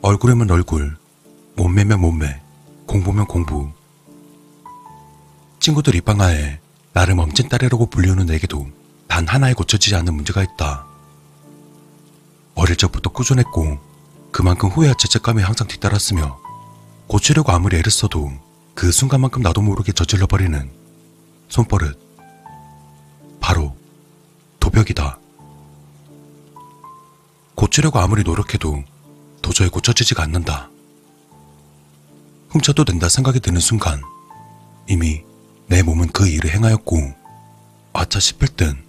얼굴이면 얼굴, 몸매면 몸매, 공부면 공부. 친구들 입방아에 나를 멋진 딸이라고 불리우는 내게도 단 하나에 고쳐지지 않는 문제가 있다. 어릴 적부터 꾸준했고 그만큼 후회와 죄책감이 항상 뒤따랐으며 고치려고 아무리 애를 써도 그 순간만큼 나도 모르게 저질러버리는 손버릇. 바로 도벽이다. 고치려고 아무리 노력해도 도저히 고쳐지지가 않는다. 훔쳐도 된다 생각이 드는 순간 이미 내 몸은 그 일을 행하였고 아차 싶을 땐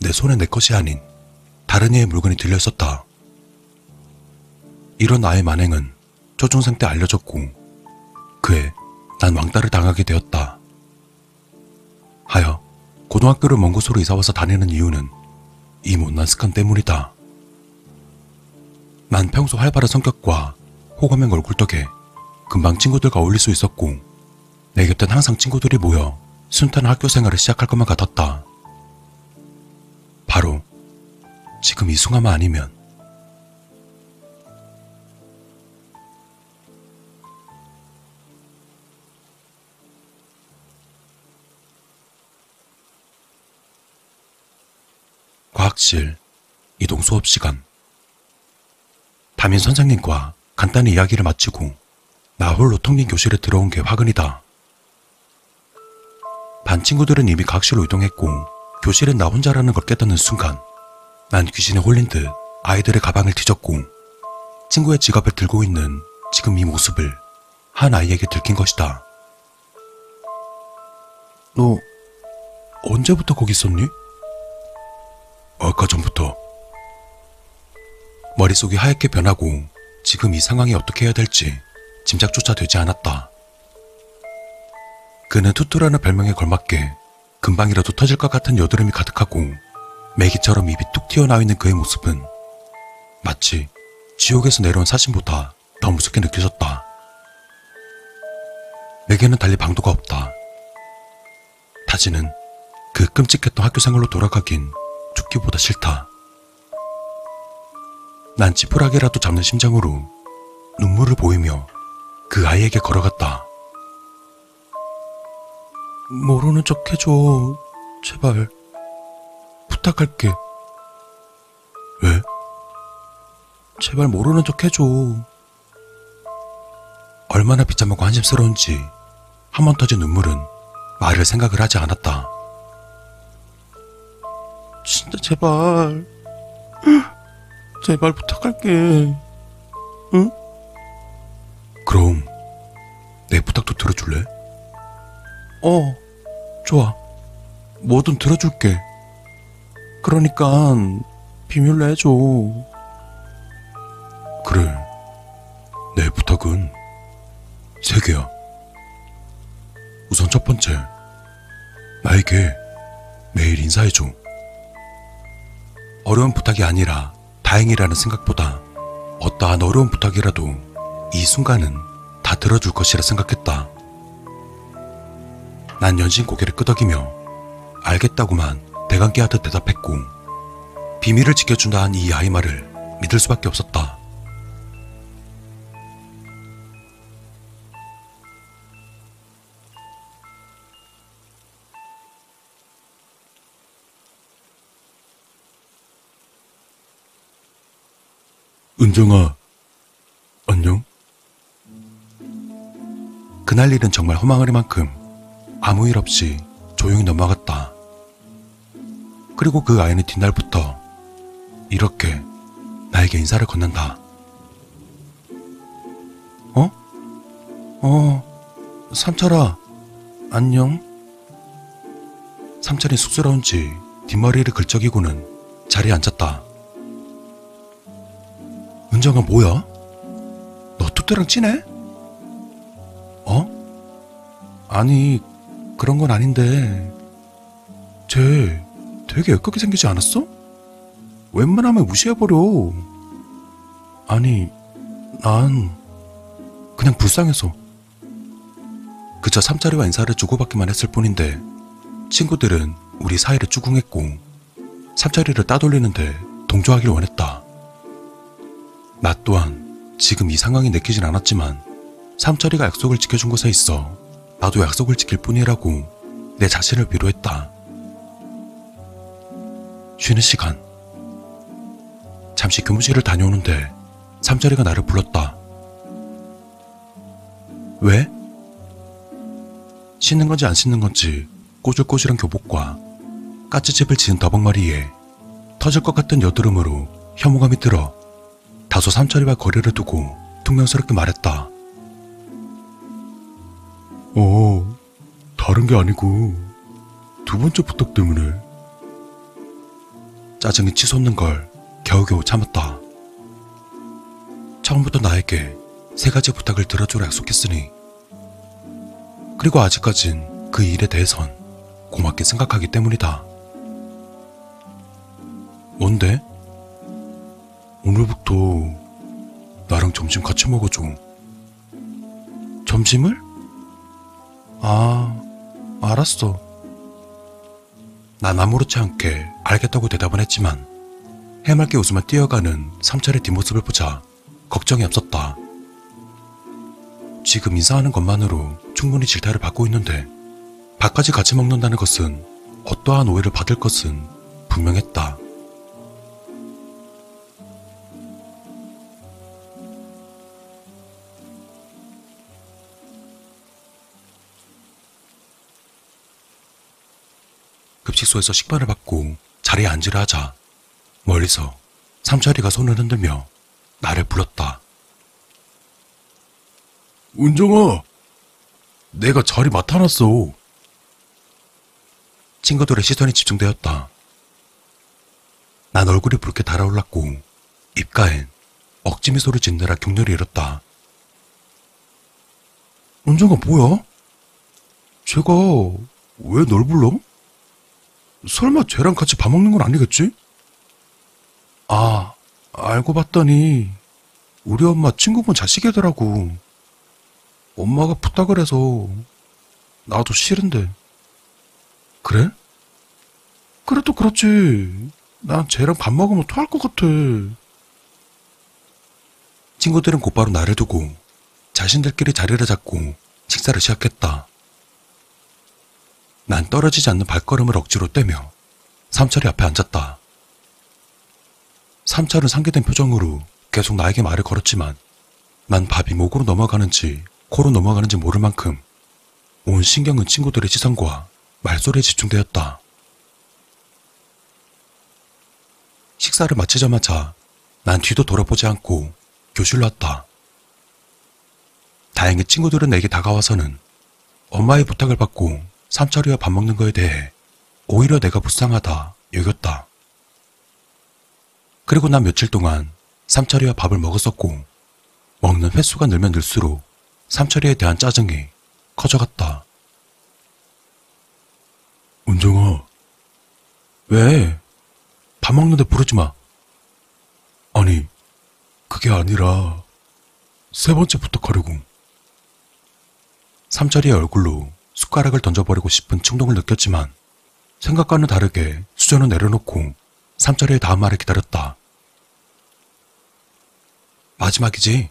내 손에 내 것이 아닌 다른 이의 물건이 들려 있었다. 이런 나의 만행은 초중생 때 알려졌고 그에 난 왕따를 당하게 되었다. 하여 고등학교를 먼 곳으로 이사와서 다니는 이유는 이 못난 습관 때문이다. 난 평소 활발한 성격과 호감형 얼굴 덕에 금방 친구들과 어울릴 수 있었고 내 곁엔 항상 친구들이 모여 순탄한 학교 생활을 시작할 것만 같았다. 바로 지금 이 순간만 아니면 과학실 이동 수업 시간 담임 선생님과 간단히 이야기를 마치고 나 홀로 텅빈 교실에 들어온 게 화근이다. 반 친구들은 이미 과학실로 이동했고 교실엔 나 혼자라는 걸 깨닫는 순간 난 귀신에 홀린 듯 아이들의 가방을 뒤졌고 친구의 지갑을 들고 있는 지금 이 모습을 한 아이에게 들킨 것이다. 너 언제부터 거기 있었니? 아까 전부터. 머릿속이 하얗게 변하고 지금 이 상황이 어떻게 해야 될지 짐작조차 되지 않았다. 그는 투투라는 별명에 걸맞게 금방이라도 터질 것 같은 여드름이 가득하고 메기처럼 입이 뚝 튀어나와 있는 그의 모습은 마치 지옥에서 내려온 사신보다 더 무섭게 느껴졌다. 내게는 달리 방도가 없다. 다지는 그 끔찍했던 학교 생활로 돌아가긴 죽기보다 싫다. 난 찌푸라기라도 잡는 심장으로 눈물을 보이며 그 아이에게 걸어갔다. 모르는 척 해줘. 제발. 부탁할게. 왜? 제발 모르는 척 해줘. 얼마나 비참하고 한심스러운지 한 번 터진 눈물은 말을 생각을 하지 않았다. 진짜 제발. 제발 부탁할게. 응? 그럼 내 부탁도 들어줄래? 어, 좋아. 뭐든 들어줄게. 그러니까 비밀로 해줘. 그래. 내 부탁은 세 개야. 우선 첫 번째, 나에게 매일 인사해줘. 어려운 부탁이 아니라 다행이라는 생각보다 어떠한 어려운 부탁이라도 이 순간은 다 들어줄 것이라 생각했다. 난 연신 고개를 끄덕이며 알겠다고만 대강께 하듯 대답했고 비밀을 지켜준다는 이 아이 말을 믿을 수밖에 없었다. 은정아, 안녕? 그날 일은 정말 허망하리만큼 아무 일 없이 조용히 넘어갔다. 그리고 그 아이는 뒷날부터 이렇게 나에게 인사를 건넨다. 어? 어, 삼철아, 안녕? 삼철이 쑥스러운지 뒷머리를 긁적이고는 자리에 앉았다. 은정아 뭐야? 너 투투랑 친해? 어? 아니 그런 건 아닌데 쟤 되게 역겹게 생기지 않았어? 웬만하면 무시해버려 아니 난 그냥 불쌍해서 그저 삼자리와 인사를 주고받기만 했을 뿐인데 친구들은 우리 사이를 쭈궁했고 삼자리를 따돌리는데 동조하길 원했다 나 또한 지금 이 상황이 내키진 않았지만 삼철이가 약속을 지켜준 것에 있어 나도 약속을 지킬 뿐이라고 내 자신을 위로했다. 쉬는 시간. 잠시 교무실을 다녀오는데 삼철이가 나를 불렀다. 왜? 씻는 건지 안 씻는 건지 꼬질꼬질한 교복과 까치집을 지은 더벅머리에 터질 것 같은 여드름으로 혐오감이 들어 다소 삼철이와 거리를 두고 퉁명스럽게 말했다. 어, 다른 게 아니고 두 번째 부탁 때문에 짜증이 치솟는 걸 겨우겨우 참았다. 처음부터 나에게 세 가지 부탁을 들어주라 약속했으니 그리고 아직까진 그 일에 대해선 고맙게 생각하기 때문이다. 뭔데? 오늘부터 나랑 점심 같이 먹어줘. 점심을? 아, 알았어. 난 아무렇지 않게 알겠다고 대답은 했지만 해맑게 웃으며 뛰어가는 삼철의 뒷모습을 보자 걱정이 없었다. 지금 인사하는 것만으로 충분히 질타를 받고 있는데 밥까지 같이 먹는다는 것은 어떠한 오해를 받을 것은 분명했다. 급식소에서 식판을 받고 자리에 앉으려 하자 멀리서 삼철이가 손을 흔들며 나를 불렀다. 은정아, 내가 자리 맡아놨어. 친구들의 시선이 집중되었다. 난 얼굴이 붉게 달아올랐고 입가엔 억지 미소를 짓느라 격렬히 잃었다. 은정아 뭐야? 제가 왜 널 불러? 설마 쟤랑 같이 밥 먹는 건 아니겠지? 아, 알고 봤더니 우리 엄마 친구분 자식이더라고. 엄마가 부탁을 해서 나도 싫은데. 그래? 그래도 그렇지. 난 쟤랑 밥 먹으면 토할 것 같아. 친구들은 곧바로 나를 두고 자신들끼리 자리를 잡고 식사를 시작했다. 난 떨어지지 않는 발걸음을 억지로 떼며 삼철이 앞에 앉았다. 삼철은 상기된 표정으로 계속 나에게 말을 걸었지만 난 밥이 목으로 넘어가는지 코로 넘어가는지 모를 만큼 온 신경은 친구들의 시선과 말소리에 집중되었다. 식사를 마치자마자 난 뒤도 돌아보지 않고 교실로 왔다. 다행히 친구들은 내게 다가와서는 엄마의 부탁을 받고 삼철이와 밥 먹는 거에 대해 오히려 내가 불쌍하다 여겼다. 그리고 난 며칠 동안 삼철이와 밥을 먹었었고 먹는 횟수가 늘면 늘수록 삼철이에 대한 짜증이 커져갔다. 은정아, 왜? 밥 먹는데 부르지 마. 아니, 그게 아니라 세 번째 부탁하려고. 삼철이의 얼굴로 숟가락을 던져버리고 싶은 충동을 느꼈지만 생각과는 다르게 수저는 내려놓고 삼철이의 다음 말을 기다렸다. 마지막이지?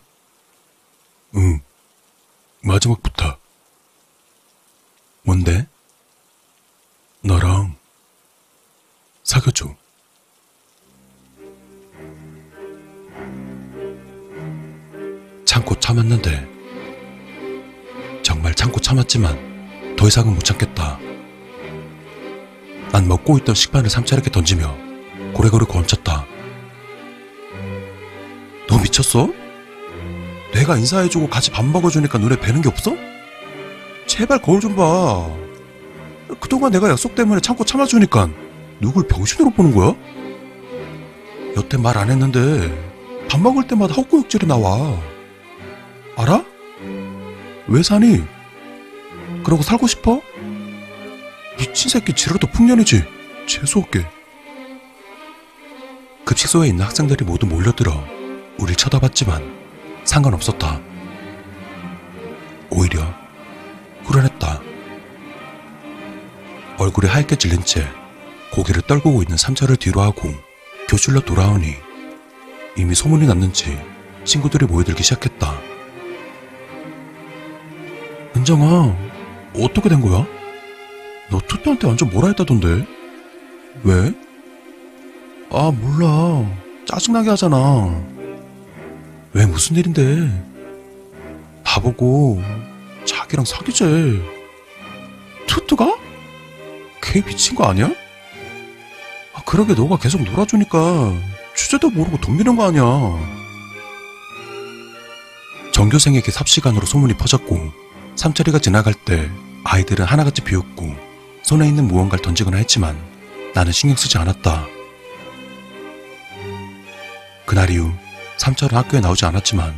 응. 마지막 부탁. 뭔데? 나랑 사귀어줘. 참고 참았는데 정말 참고 참았지만 더 이상은 못 참겠다. 난 먹고 있던 식판을 삼차럽게 던지며 고래고래 고함쳤다. 너 미쳤어? 내가 인사해주고 같이 밥 먹어주니까 눈에 뵈는 게 없어? 제발 거울 좀 봐. 그동안 내가 약속 때문에 참고 참아주니까 누굴 병신으로 보는 거야? 여태 말 안 했는데 밥 먹을 때마다 헛구역질이 나와. 알아? 왜 사니? 그러고 살고 싶어? 미친 새끼 지라도 풍년이지. 재수없게. 급식소에 있는 학생들이 모두 몰려들어 우릴 쳐다봤지만 상관없었다. 오히려 후련했다. 얼굴이 하얗게 질린 채 고개를 떨구고 있는 삼철을 뒤로 하고 교실로 돌아오니 이미 소문이 났는지 친구들이 모여들기 시작했다. 은정아, 어떻게 된 거야? 너 투표한테 완전 뭐라 했다던데? 왜? 아, 몰라. 짜증나게 하잖아. 왜 무슨 일인데? 나보고 자기랑 사귀재. 투투가? 걔 미친 거 아니야? 아, 그러게 너가 계속 놀아주니까 주제도 모르고 돈 미는 거 아니야. 전교생에게 삽시간으로 소문이 퍼졌고 삼철이가 지나갈 때 아이들은 하나같이 비웃고 손에 있는 무언가를 던지거나 했지만 나는 신경 쓰지 않았다. 그날 이후 삼철은 학교에 나오지 않았지만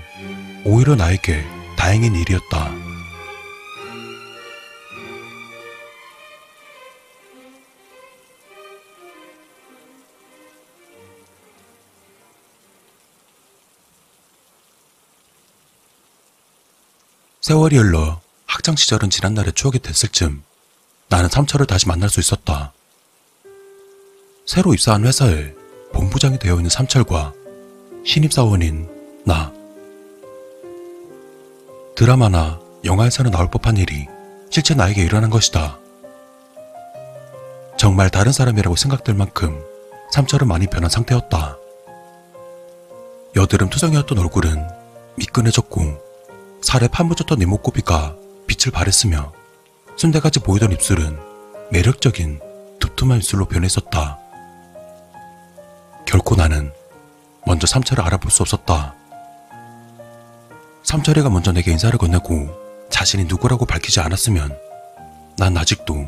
오히려 나에게 다행인 일이었다. 세월이 흘러 학창 시절은 지난날의 추억이 됐을 즈음 나는 삼철을 다시 만날 수 있었다. 새로 입사한 회사에 본부장이 되어 있는 삼철과 신입사원인 나. 드라마나 영화에서는 나올 법한 일이 실제 나에게 일어난 것이다. 정말 다른 사람이라고 생각될 만큼 삼철은 많이 변한 상태였다. 여드름 투성이었던 얼굴은 미끈해졌고 살에 파묻었던 이목구비가 빛을 발했으며 순대같이 보이던 입술은 매력적인 두툼한 입술로 변했었다. 결코 나는 먼저 삼철을 알아볼 수 없었다. 삼철이가 먼저 내게 인사를 건네고 자신이 누구라고 밝히지 않았으면 난 아직도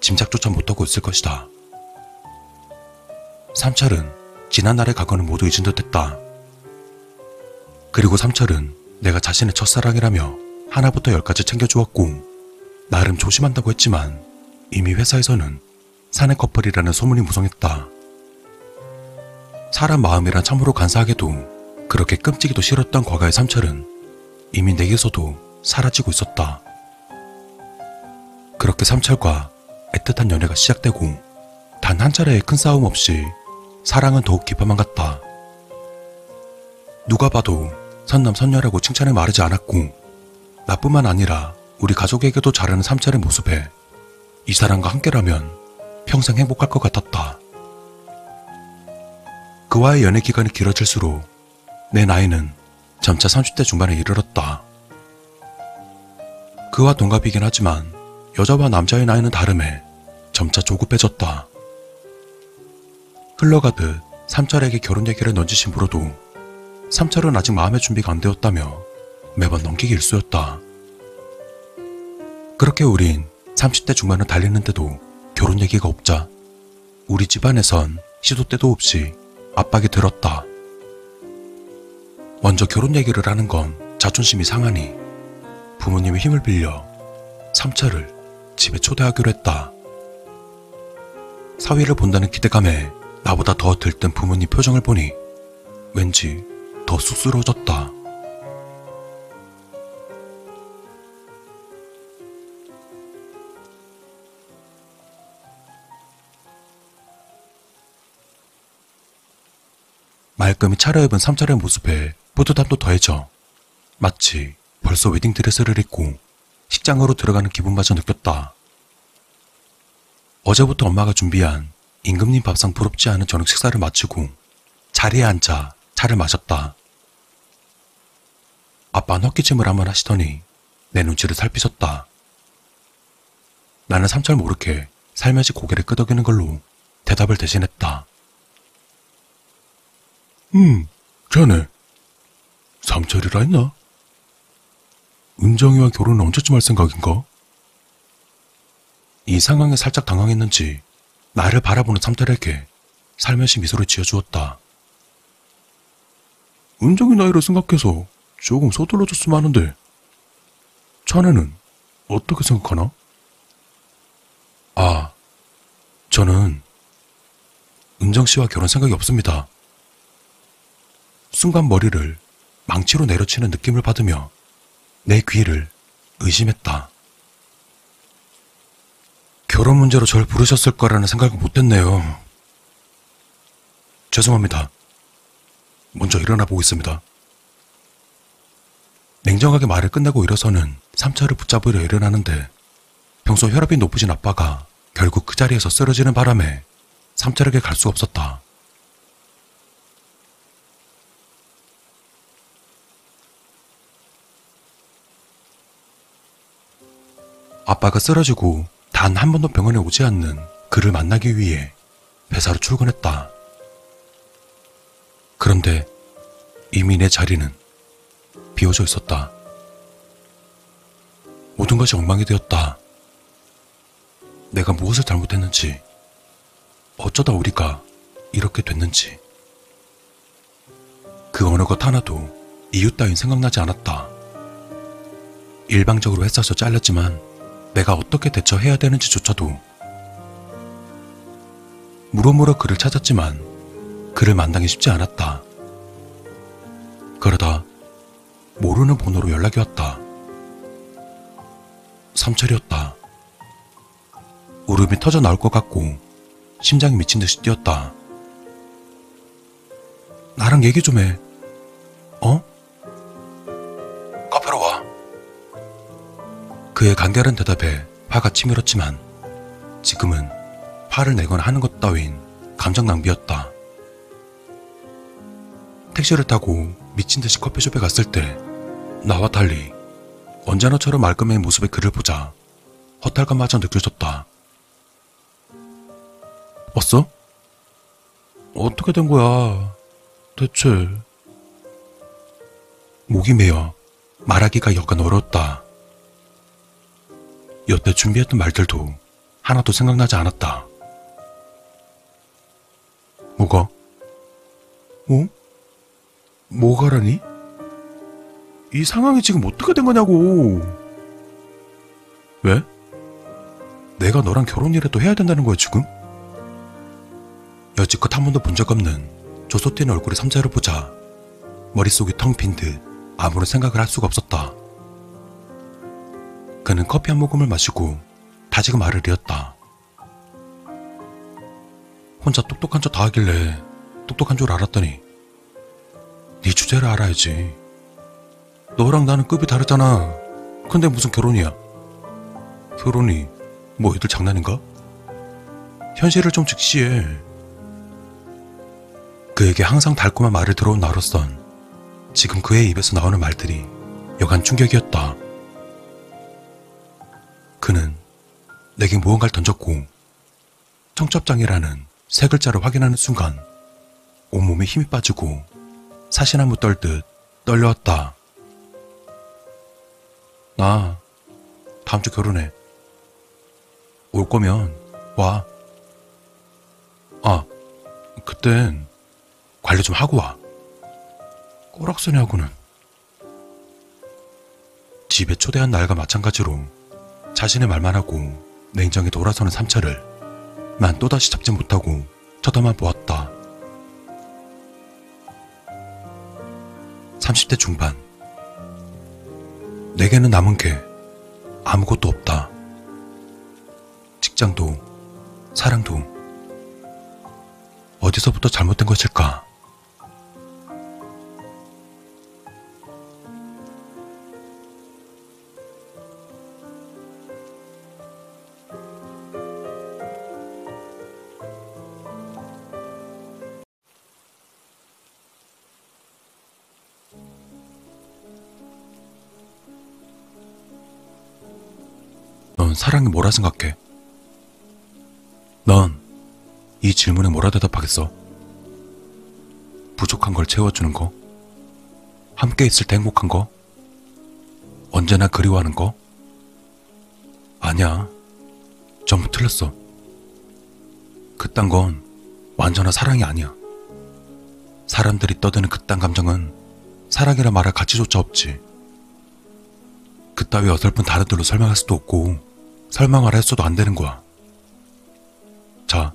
짐작조차 못하고 있을 것이다. 삼철은 지난날의 과거는 모두 잊은 듯 했다. 그리고 삼철은 내가 자신의 첫사랑이라며 하나부터 열까지 챙겨주었고 나름 조심한다고 했지만 이미 회사에서는 사내 커플이라는 소문이 무성했다. 사람 마음이란 참으로 간사하게도 그렇게 끔찍이도 싫었던 과거의 삼철은 이미 내게서도 사라지고 있었다. 그렇게 삼철과 애틋한 연애가 시작되고 단 한 차례의 큰 싸움 없이 사랑은 더욱 깊어만 갔다. 누가 봐도 선남 선녀라고 칭찬을 마르지 않았고 나뿐만 아니라 우리 가족에게도 잘하는 삼철의 모습에 이 사람과 함께라면 평생 행복할 것 같았다. 그와의 연애 기간이 길어질수록 내 나이는 점차 30대 중반에 이르렀다. 그와 동갑이긴 하지만 여자와 남자의 나이는 다름에 점차 조급해졌다. 흘러가듯 삼철에게 결혼 얘기를 넌지시 물어도 삼철은 아직 마음의 준비가 안 되었다며 매번 넘기기 일쑤였다. 그렇게 우린 30대 중반을 달리는데도 결혼 얘기가 없자 우리 집안에선 시도 때도 없이 압박이 들었다. 먼저 결혼 얘기를 하는 건 자존심이 상하니 부모님의 힘을 빌려 삼철을 집에 초대하기로 했다. 사위를 본다는 기대감에 나보다 더 들뜬 부모님 표정을 보니 왠지 더 쑥스러워졌다. 말끔히 차려입은 삼철의 모습에 뿌듯함도 더해져 마치 벌써 웨딩드레스를 입고 식장으로 들어가는 기분마저 느꼈다. 어제부터 엄마가 준비한 임금님 밥상 부럽지 않은 저녁 식사를 마치고 자리에 앉아 차를 마셨다. 아빠는 헛기침을 한번 하시더니 내 눈치를 살피셨다. 나는 삼철 모르게 살며시 고개를 끄덕이는 걸로 대답을 대신했다. 음, 자네. 삼철이라 했나? 은정이와 결혼은 언제쯤 할 생각인가? 이 상황에 살짝 당황했는지 나를 바라보는 삼철에게 살며시 미소를 지어주었다. 은정이 나이를 생각해서 조금 서둘러줬으면 하는데 자네는 어떻게 생각하나? 아, 저는 은정 씨와 결혼 생각이 없습니다. 순간 머리를 망치로 내려치는 느낌을 받으며 내 귀를 의심했다. 결혼 문제로 절 부르셨을 거라는 생각을 못했네요. 죄송합니다. 먼저 일어나 보겠습니다. 냉정하게 말을 끝내고 일어서는 삼차를 붙잡으려 일어나는데 평소 혈압이 높으신 아빠가 결국 그 자리에서 쓰러지는 바람에 삼차에게 갈수 없었다. 아빠가 쓰러지고 단 한 번도 병원에 오지 않는 그를 만나기 위해 회사로 출근했다. 그런데 이미 내 자리는 비워져 있었다. 모든 것이 엉망이 되었다. 내가 무엇을 잘못했는지, 어쩌다 우리가 이렇게 됐는지. 그 어느 것 하나도 이유 따윈 생각나지 않았다. 일방적으로 회사에서 잘렸지만 내가 어떻게 대처해야 되는지조차도 물어물어 그를 찾았지만 그를 만나기 쉽지 않았다. 그러다 모르는 번호로 연락이 왔다. 삼철이었다. 울음이 터져 나올 것 같고 심장이 미친 듯이 뛰었다. 나랑 얘기 좀 해. 어? 카페로 와. 그의 간결한 대답에 화가 치밀었지만 지금은 화를 내거나 하는 것 따윈 감정 낭비였다. 택시를 타고 미친 듯이 커피숍에 갔을 때 나와 달리 언제나처럼 말끔한 모습의 그를 보자 허탈감마저 느껴졌다. 왔어? 어떻게 된 거야? 대체 목이 메어 말하기가 여간 어려웠다. 여태 준비했던 말들도 하나도 생각나지 않았다. 뭐가? 어? 뭐가라니? 이 상황이 지금 어떻게 된 거냐고. 왜? 내가 너랑 결혼이라도 해야 된다는 거야, 지금? 여지껏 한 번도 본 적 없는 조소띠는 얼굴의 삼자를 보자 머릿속이 텅 빈 듯 아무런 생각을 할 수가 없었다. 그는 커피 한 모금을 마시고 다지금 말을 이었다. 혼자 똑똑한 척 다 하길래 똑똑한 줄 알았더니 네 주제를 알아야지. 너랑 나는 급이 다르잖아. 근데 무슨 결혼이야? 결혼이 뭐 애들 장난인가? 현실을 좀 직시해. 그에게 항상 달콤한 말을 들어온 나로선 지금 그의 입에서 나오는 말들이 여간 충격이었다. 그는 내게 무언가를 던졌고 청첩장이라는 세 글자를 확인하는 순간 온몸에 힘이 빠지고 사시나무 떨듯 떨려왔다. 나 다음 주 결혼해. 올 거면 와. 아, 그땐 관리 좀 하고 와. 꼬락서니하고는 집에 초대한 날과 마찬가지로 자신의 말만 하고 냉정히 돌아서는 삼차를 난 또다시 잡지 못하고 쳐다만 보았다. 30대 중반. 내게는 남은 게 아무것도 없다. 직장도, 사랑도, 어디서부터 잘못된 것일까? 넌 사랑이 뭐라 생각해? 넌 이 질문에 뭐라 대답하겠어? 부족한 걸 채워주는 거? 함께 있을 때 행복한 거? 언제나 그리워하는 거? 아니야. 전부 틀렸어. 그딴 건 완전한 사랑이 아니야. 사람들이 떠드는 그딴 감정은 사랑이라 말할 가치조차 없지. 그따위 어설픈 다른 들로 설명할 수도 없고 설명을 했어도 안 되는 거야. 자,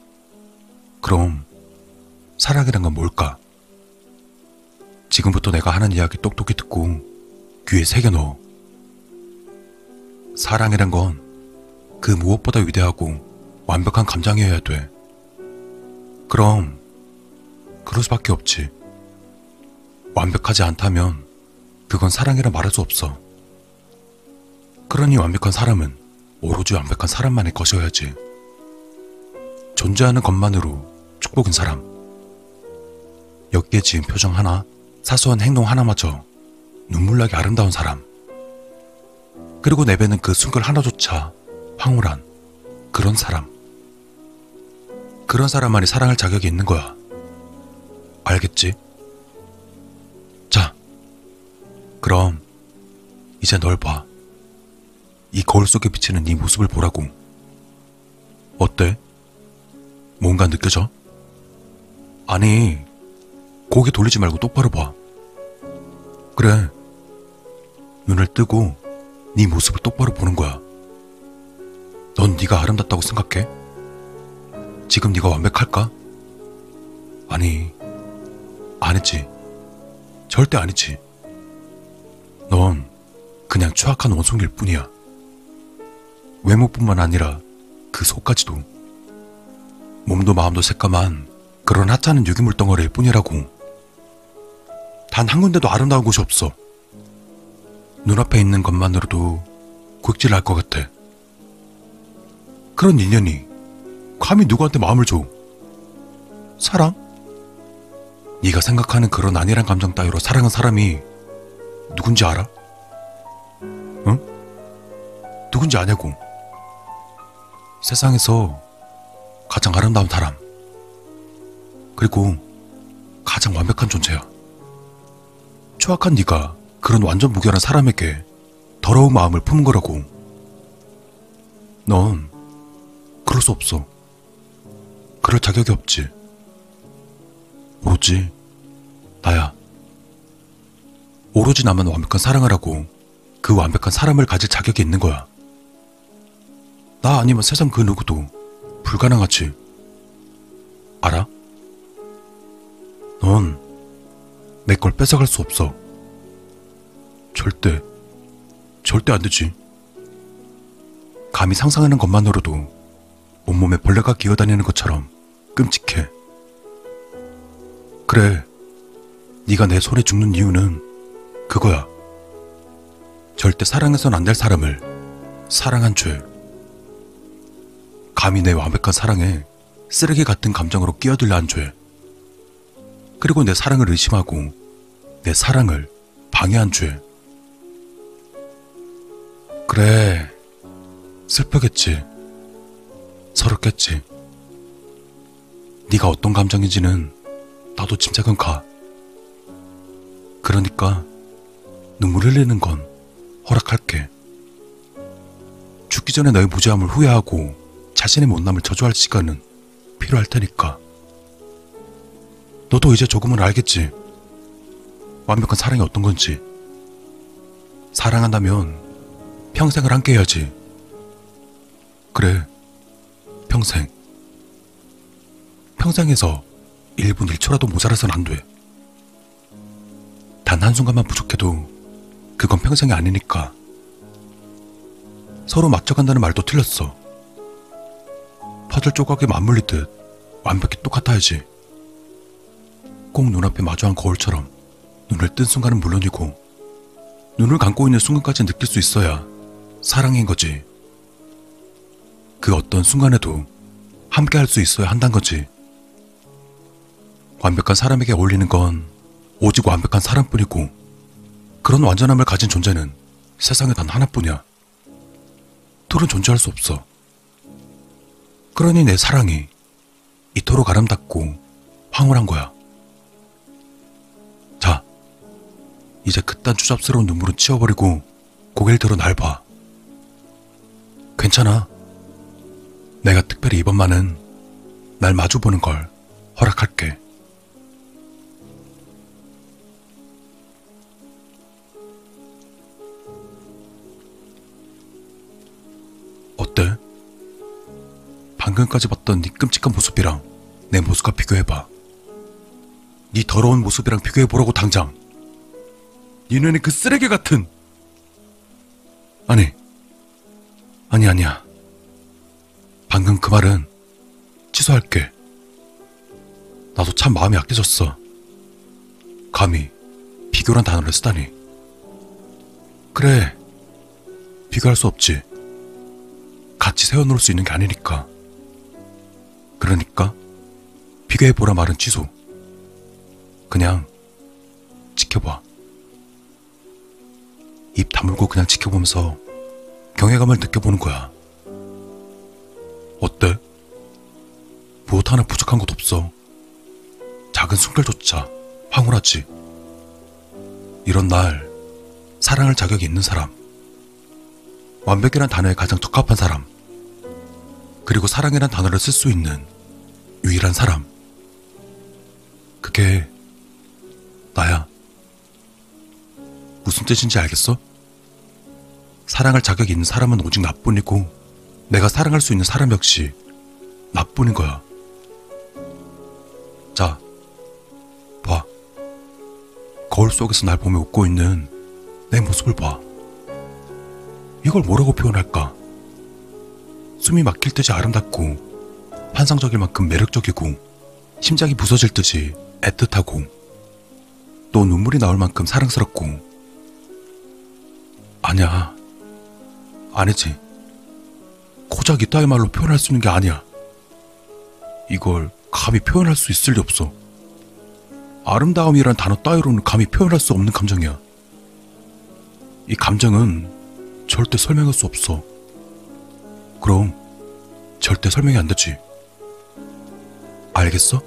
그럼 사랑이란 건 뭘까? 지금부터 내가 하는 이야기 똑똑히 듣고 귀에 새겨 넣어. 사랑이란 건 그 무엇보다 위대하고 완벽한 감정이어야 돼. 그럼 그럴 수밖에 없지. 완벽하지 않다면 그건 사랑이라 말할 수 없어. 그러니 완벽한 사람은 오로지 완벽한 사람만의 것이어야지. 존재하는 것만으로 축복인 사람. 여기에 지은 표정 하나, 사소한 행동 하나마저 눈물나게 아름다운 사람. 그리고 내배는 그 순간 하나조차 황홀한 그런 사람. 그런 사람만이 사랑할 자격이 있는 거야. 알겠지? 자, 그럼 이제 널 봐. 이 거울 속에 비치는 네 모습을 보라고. 어때? 뭔가 느껴져? 아니, 고개 돌리지 말고 똑바로 봐. 그래. 눈을 뜨고 네 모습을 똑바로 보는 거야. 넌 네가 아름답다고 생각해? 지금 네가 완벽할까? 아니, 아니지. 절대 아니지. 넌 그냥 추악한 원숭이일 뿐이야. 외모뿐만 아니라 그 속까지도. 몸도 마음도 새까만 그런 하찮은 유기물 덩어리일 뿐이라고. 단 한 군데도 아름다운 곳이 없어. 눈앞에 있는 것만으로도 굵질 할 것 같아. 그런 인연이 감히 누구한테 마음을 줘? 사랑? 네가 생각하는 그런 안일한 감정 따위로 사랑한 사람이 누군지 알아? 응? 누군지 아냐고. 세상에서 가장 아름다운 사람. 그리고 가장 완벽한 존재야. 추악한 네가 그런 완전 무결한 사람에게 더러운 마음을 품은 거라고. 넌 그럴 수 없어. 그럴 자격이 없지. 오로지 나야. 오로지 나만 완벽한 사랑을 하고 그 완벽한 사람을 가질 자격이 있는 거야. 나 아니면 세상 그 누구도 불가능하지. 알아? 넌 내 걸 뺏어갈 수 없어. 절대, 절대 안 되지. 감히 상상하는 것만으로도 온몸에 벌레가 기어다니는 것처럼 끔찍해. 그래, 네가 내 손에 죽는 이유는 그거야. 절대 사랑해선 안 될 사람을 사랑한 죄. 감히 내 완벽한 사랑에 쓰레기 같은 감정으로 끼어들려 한 죄. 그리고 내 사랑을 의심하고 내 사랑을 방해한 죄. 그래, 슬프겠지. 서럽겠지. 네가 어떤 감정인지는 나도 짐작은 가. 그러니까 눈물 흘리는 건 허락할게. 죽기 전에 너의 무죄함을 후회하고 자신의 못남을 저주할 시간은 필요할 테니까. 너도 이제 조금은 알겠지. 완벽한 사랑이 어떤 건지. 사랑한다면 평생을 함께 해야지. 그래, 평생. 평생에서 1분 1초라도 모자라선 안 돼. 단 한순간만 부족해도 그건 평생이 아니니까. 서로 맞춰간다는 말도 틀렸어. 퍼즐 조각에 맞물리듯 완벽히 똑같아야지. 꼭 눈앞에 마주한 거울처럼 눈을 뜬 순간은 물론이고 눈을 감고 있는 순간까지 느낄 수 있어야 사랑인 거지. 그 어떤 순간에도 함께 할 수 있어야 한단 거지. 완벽한 사람에게 어울리는 건 오직 완벽한 사람뿐이고 그런 완전함을 가진 존재는 세상에 단 하나뿐이야. 둘은 존재할 수 없어. 그러니 내 사랑이 이토록 아름답고 황홀한 거야. 자, 이제 그딴 추잡스러운 눈물은 치워버리고 고개를 들어 날 봐. 괜찮아. 내가 특별히 이번만은 날 마주보는 걸 허락할게. 어때? 방금까지 봤던 네 끔찍한 모습이랑 내 모습과 비교해봐. 네 더러운 모습이랑 비교해보라고 당장. 네 눈에 그 쓰레기 같은. 아니, 아니 아니야. 방금 그 말은 취소할게. 나도 참 마음이 약해졌어. 감히 비교란 단어를 쓰다니. 그래. 비교할 수 없지. 같이 세워놓을 수 있는 게 아니니까. 그러니까 비교해보라 말은 취소. 그냥 지켜봐. 입 다물고 그냥 지켜보면서 경외감을 느껴보는 거야. 어때? 무엇 하나 부족한 것 없어. 작은 숨결조차 황홀하지. 이런 날 사랑할 자격이 있는 사람. 완벽이란 단어에 가장 적합한 사람. 그리고 사랑이란 단어를 쓸 수 있는 유일한 사람. 그게 나야. 무슨 뜻인지 알겠어? 사랑할 자격이 있는 사람은 오직 나뿐이고 내가 사랑할 수 있는 사람 역시 나뿐인 거야. 자, 봐. 거울 속에서 날 보며 웃고 있는 내 모습을 봐. 이걸 뭐라고 표현할까? 숨이 막힐 듯이 아름답고 환상적일 만큼 매력적이고 심장이 부서질 듯이 애틋하고 또 눈물이 나올 만큼 사랑스럽고. 아니야. 아니지. 고작 이따위 말로 표현할 수 있는 게 아니야. 이걸 감히 표현할 수 있을 리 없어. 아름다움이란 단어 따위로는 감히 표현할 수 없는 감정이야. 이 감정은 절대 설명할 수 없어. 그럼 절대 설명이 안 되지 알겠어?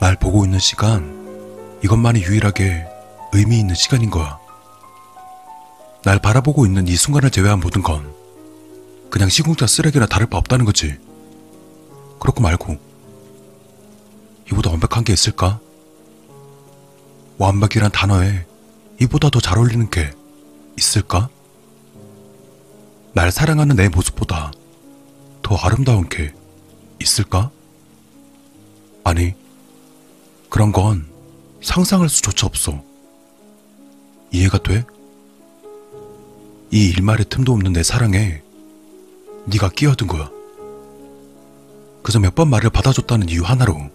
날 보고 있는 시간 이것만이 유일하게 의미 있는 시간인 거야. 날 바라보고 있는 이 순간을 제외한 모든 건 그냥 시궁자 쓰레기나 다를 바 없다는 거지. 그렇고 말고 이보다 완벽한 게 있을까? 완벽이란 단어에 이보다 더 잘 어울리는 게 있을까? 날 사랑하는 내 모습보다 더 아름다운 게 있을까? 아니, 그런 건 상상할 수조차 없어. 이해가 돼? 이 일말의 틈도 없는 내 사랑에 네가 끼어든 거야. 그저 몇 번 말을 받아줬다는 이유 하나로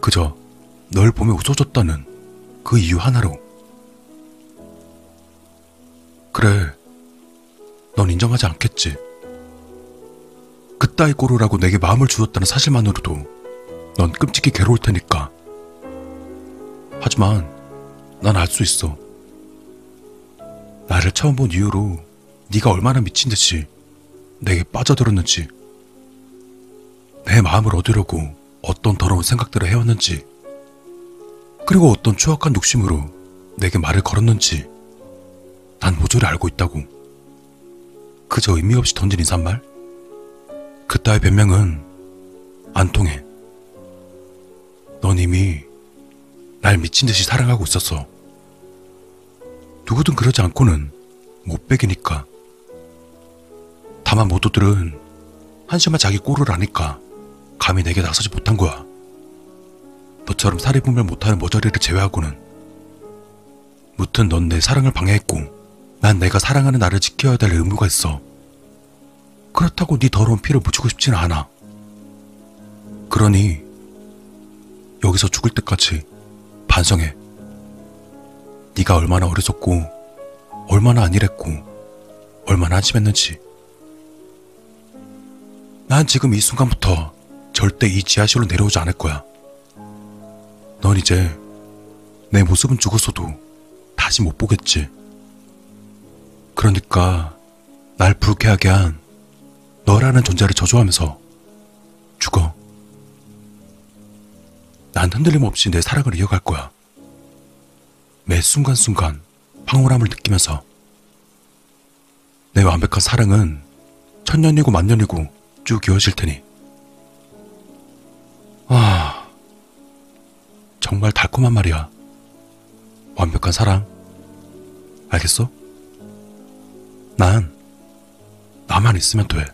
그저 널 보며 웃어줬다는 그 이유 하나로 그래 넌 인정하지 않겠지 그따위 꼬르라고 내게 마음을 주었다는 사실만으로도 넌 끔찍히 괴로울 테니까 하지만 난 알 수 있어. 나를 처음 본 이후로 네가 얼마나 미친 듯이 내게 빠져들었는지, 내 마음을 얻으려고 어떤 더러운 생각들을 해왔는지, 그리고 어떤 추악한 욕심으로 내게 말을 걸었는지, 난 모조리 알고 있다고. 그저 의미 없이 던진 인사말? 그따의 변명은 안 통해. 넌 이미 날 미친 듯이 사랑하고 있었어. 누구든 그러지 않고는 못 베기니까. 다만 모두들은 한심한 자기 꼴을 아니까 감히 내게 나서지 못한 거야. 너처럼 사리 분별 못하는 머저리를 제외하고는. 무튼 넌 내 사랑을 방해했고 난 내가 사랑하는 나를 지켜야 될 의무가 있어. 그렇다고 네 더러운 피를 묻히고 싶지는 않아. 그러니 여기서 죽을 때까지 반성해. 네가 얼마나 어리석고 얼마나 안일했고 얼마나 한심했는지. 난 지금 이 순간부터 절대 이 지하실로 내려오지 않을 거야. 넌 이제 내 모습은 죽었어도 다시 못 보겠지. 그러니까 날 불쾌하게 한 너라는 존재를 저주하면서 죽어. 난 흔들림 없이 내 사랑을 이어갈 거야. 매 순간순간 황홀함을 느끼면서 내 완벽한 사랑은 천년이고 만년이고 쭉 이어질 테니. 아, 정말 달콤한 말이야. 완벽한 사랑. 알겠어? 난 나만 있으면 돼.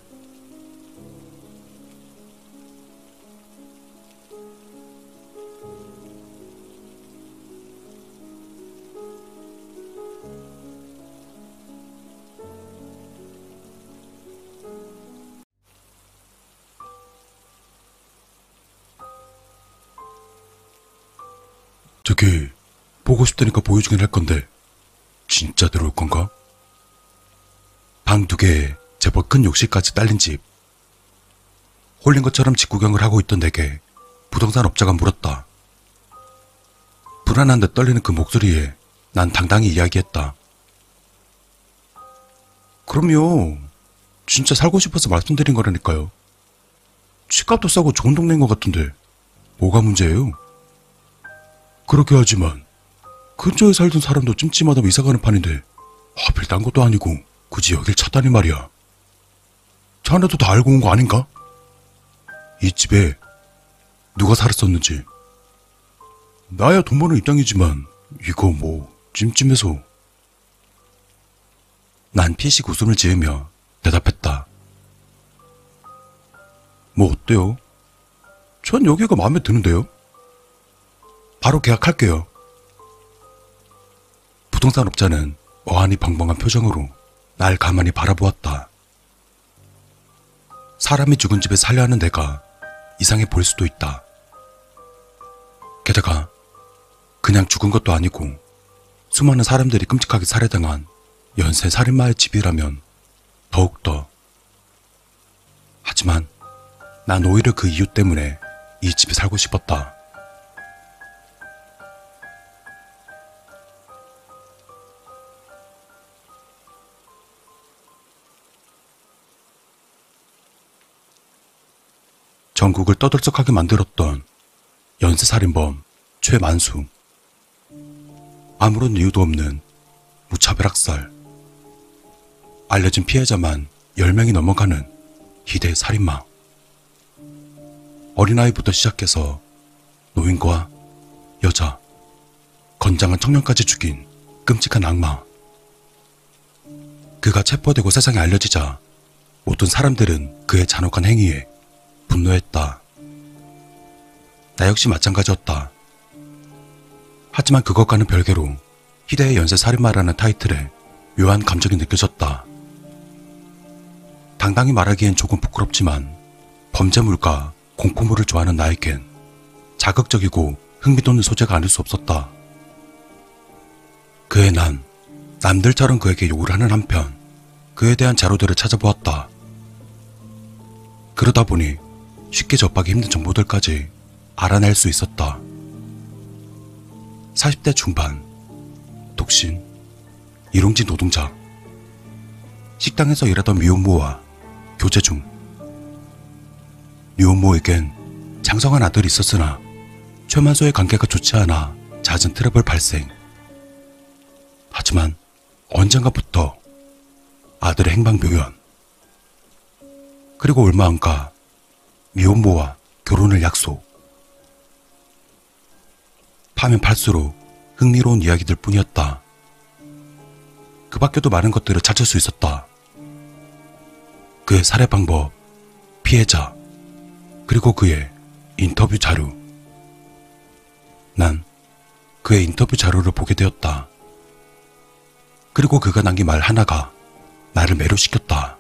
저기 보고 싶다니까 보여주긴 할 건데 진짜 들어올 건가? 방 두 개에 제법 큰 욕실까지 딸린 집. 홀린 것처럼 집 구경을 하고 있던 내게 부동산 업자가 물었다. 불안한 듯 떨리는 그 목소리에 난 당당히 이야기했다. 그럼요. 진짜 살고 싶어서 말씀드린 거라니까요. 집값도 싸고 좋은 동네인 것 같은데 뭐가 문제예요? 그렇게 하지만 근처에 살던 사람도 찜찜하다면 이사가는 판인데 하필 딴 것도 아니고 굳이 여길 찾다니 말이야. 자네도 다 알고 온 거 아닌가? 이 집에 누가 살았었는지. 나야 돈 버는 입장이지만 이거 뭐 찜찜해서. 난 피식 웃음을 지으며 대답했다. 뭐 어때요? 전 여기가 마음에 드는데요. 바로 계약할게요. 부동산 업자는 어안이 벙벙한 표정으로 날 가만히 바라보았다. 사람이 죽은 집에 살려 하는 내가 이상해 보일 수도 있다. 게다가 그냥 죽은 것도 아니고 수많은 사람들이 끔찍하게 살해당한 연쇄 살인마의 집이라면 더욱더. 하지만 난 오히려 그 이유 때문에 이 집에 살고 싶었다. 전국을 떠들썩하게 만들었던 연쇄살인범 최만수. 아무런 이유도 없는 무차별 학살. 알려진 피해자만 10명이 넘어가는 희대의 살인마. 어린아이부터 시작해서 노인과 여자, 건장한 청년까지 죽인 끔찍한 악마. 그가 체포되고 세상에 알려지자 모든 사람들은 그의 잔혹한 행위에 분노했다. 나 역시 마찬가지였다. 하지만 그것과는 별개로 희대의 연쇄 살인마라는 타이틀에 묘한 감정이 느껴졌다. 당당히 말하기엔 조금 부끄럽지만 범죄물과 공포물을 좋아하는 나에겐 자극적이고 흥미돋는 소재가 아닐 수 없었다. 그의 난 남들처럼 그에게 욕을 하는 한편 그에 대한 자료들을 찾아보았다. 그러다 보니 쉽게 접하기 힘든 정보들까지 알아낼 수 있었다. 40대 중반, 독신, 일용직 노동자, 식당에서 일하던 미혼모와 교제 중. 미혼모에겐 장성한 아들이 있었으나 최만소의 관계가 좋지 않아 잦은 트러블 발생. 하지만 언젠가부터 아들의 행방묘연. 그리고 얼마 안가 미혼모와 결혼을 약속. 파면 팔수록 흥미로운 이야기들 뿐이었다. 그 밖에도 많은 것들을 찾을 수 있었다. 그의 살해 방법, 피해자, 그리고 그의 인터뷰 자료. 난 그의 인터뷰 자료를 보게 되었다. 그리고 그가 남긴 말 하나가 나를 매료시켰다.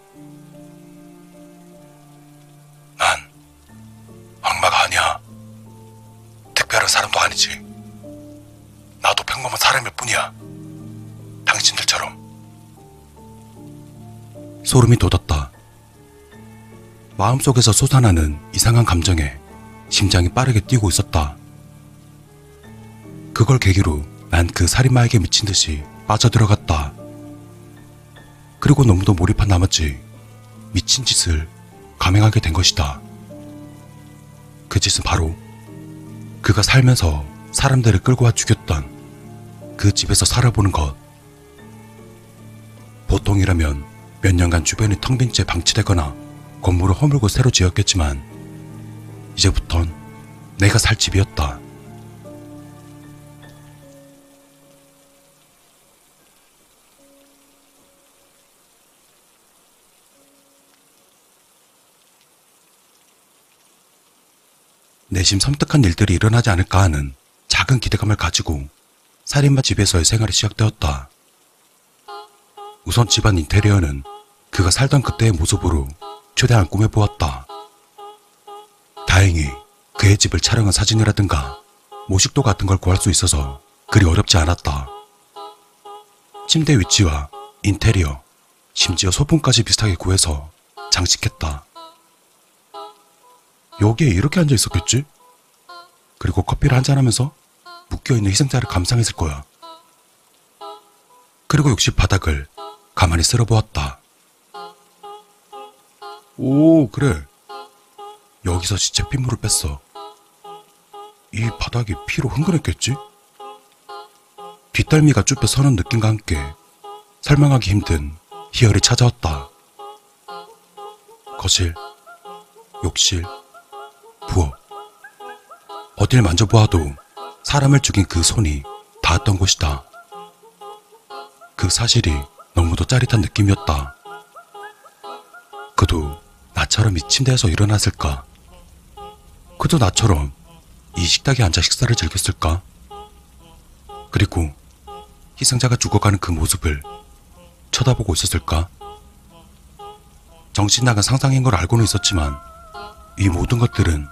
소름이 돋았다. 마음속에서 솟아나는 이상한 감정에 심장이 빠르게 뛰고 있었다. 그걸 계기로 난 그 살인마에게 미친 듯이 빠져들어갔다. 그리고 너무도 몰입한 나머지 미친 짓을 감행하게 된 것이다. 그 짓은 바로 그가 살면서 사람들을 끌고 와 죽였던 그 집에서 살아보는 것. 보통이라면 몇 년간 주변이 텅 빈 채 방치되거나 건물을 허물고 새로 지었겠지만 이제부턴 내가 살 집이었다. 내심 섬뜩한 일들이 일어나지 않을까 하는 작은 기대감을 가지고 살인마 집에서의 생활이 시작되었다. 우선 집안 인테리어는 그가 살던 그때의 모습으로 최대한 꾸며보았다. 다행히 그의 집을 촬영한 사진이라든가 모식도 같은 걸 구할 수 있어서 그리 어렵지 않았다. 침대 위치와 인테리어, 심지어 소품까지 비슷하게 구해서 장식했다. 여기에 이렇게 앉아 있었겠지? 그리고 커피를 한잔하면서 묶여있는 희생자를 감상했을 거야. 그리고 욕실 바닥을 가만히 쓸어보았다. 오, 그래. 여기서 시체 핏물을 뺐어. 이 바닥이 피로 흥건했겠지? 뒷덜미가 쭈뼛 서는 느낌과 함께 설명하기 힘든 희열이 찾아왔다. 거실, 욕실, 부엌. 어딜 만져보아도 사람을 죽인 그 손이 닿았던 곳이다. 그 사실이 너무도 짜릿한 느낌이었다. 그도 나처럼 이 침대에서 일어났을까? 그도 나처럼 이 식탁에 앉아 식사를 즐겼을까? 그리고 희생자가 죽어가는 그 모습을 쳐다보고 있었을까? 정신 나간 상상인 걸 알고는 있었지만 이 모든 것들은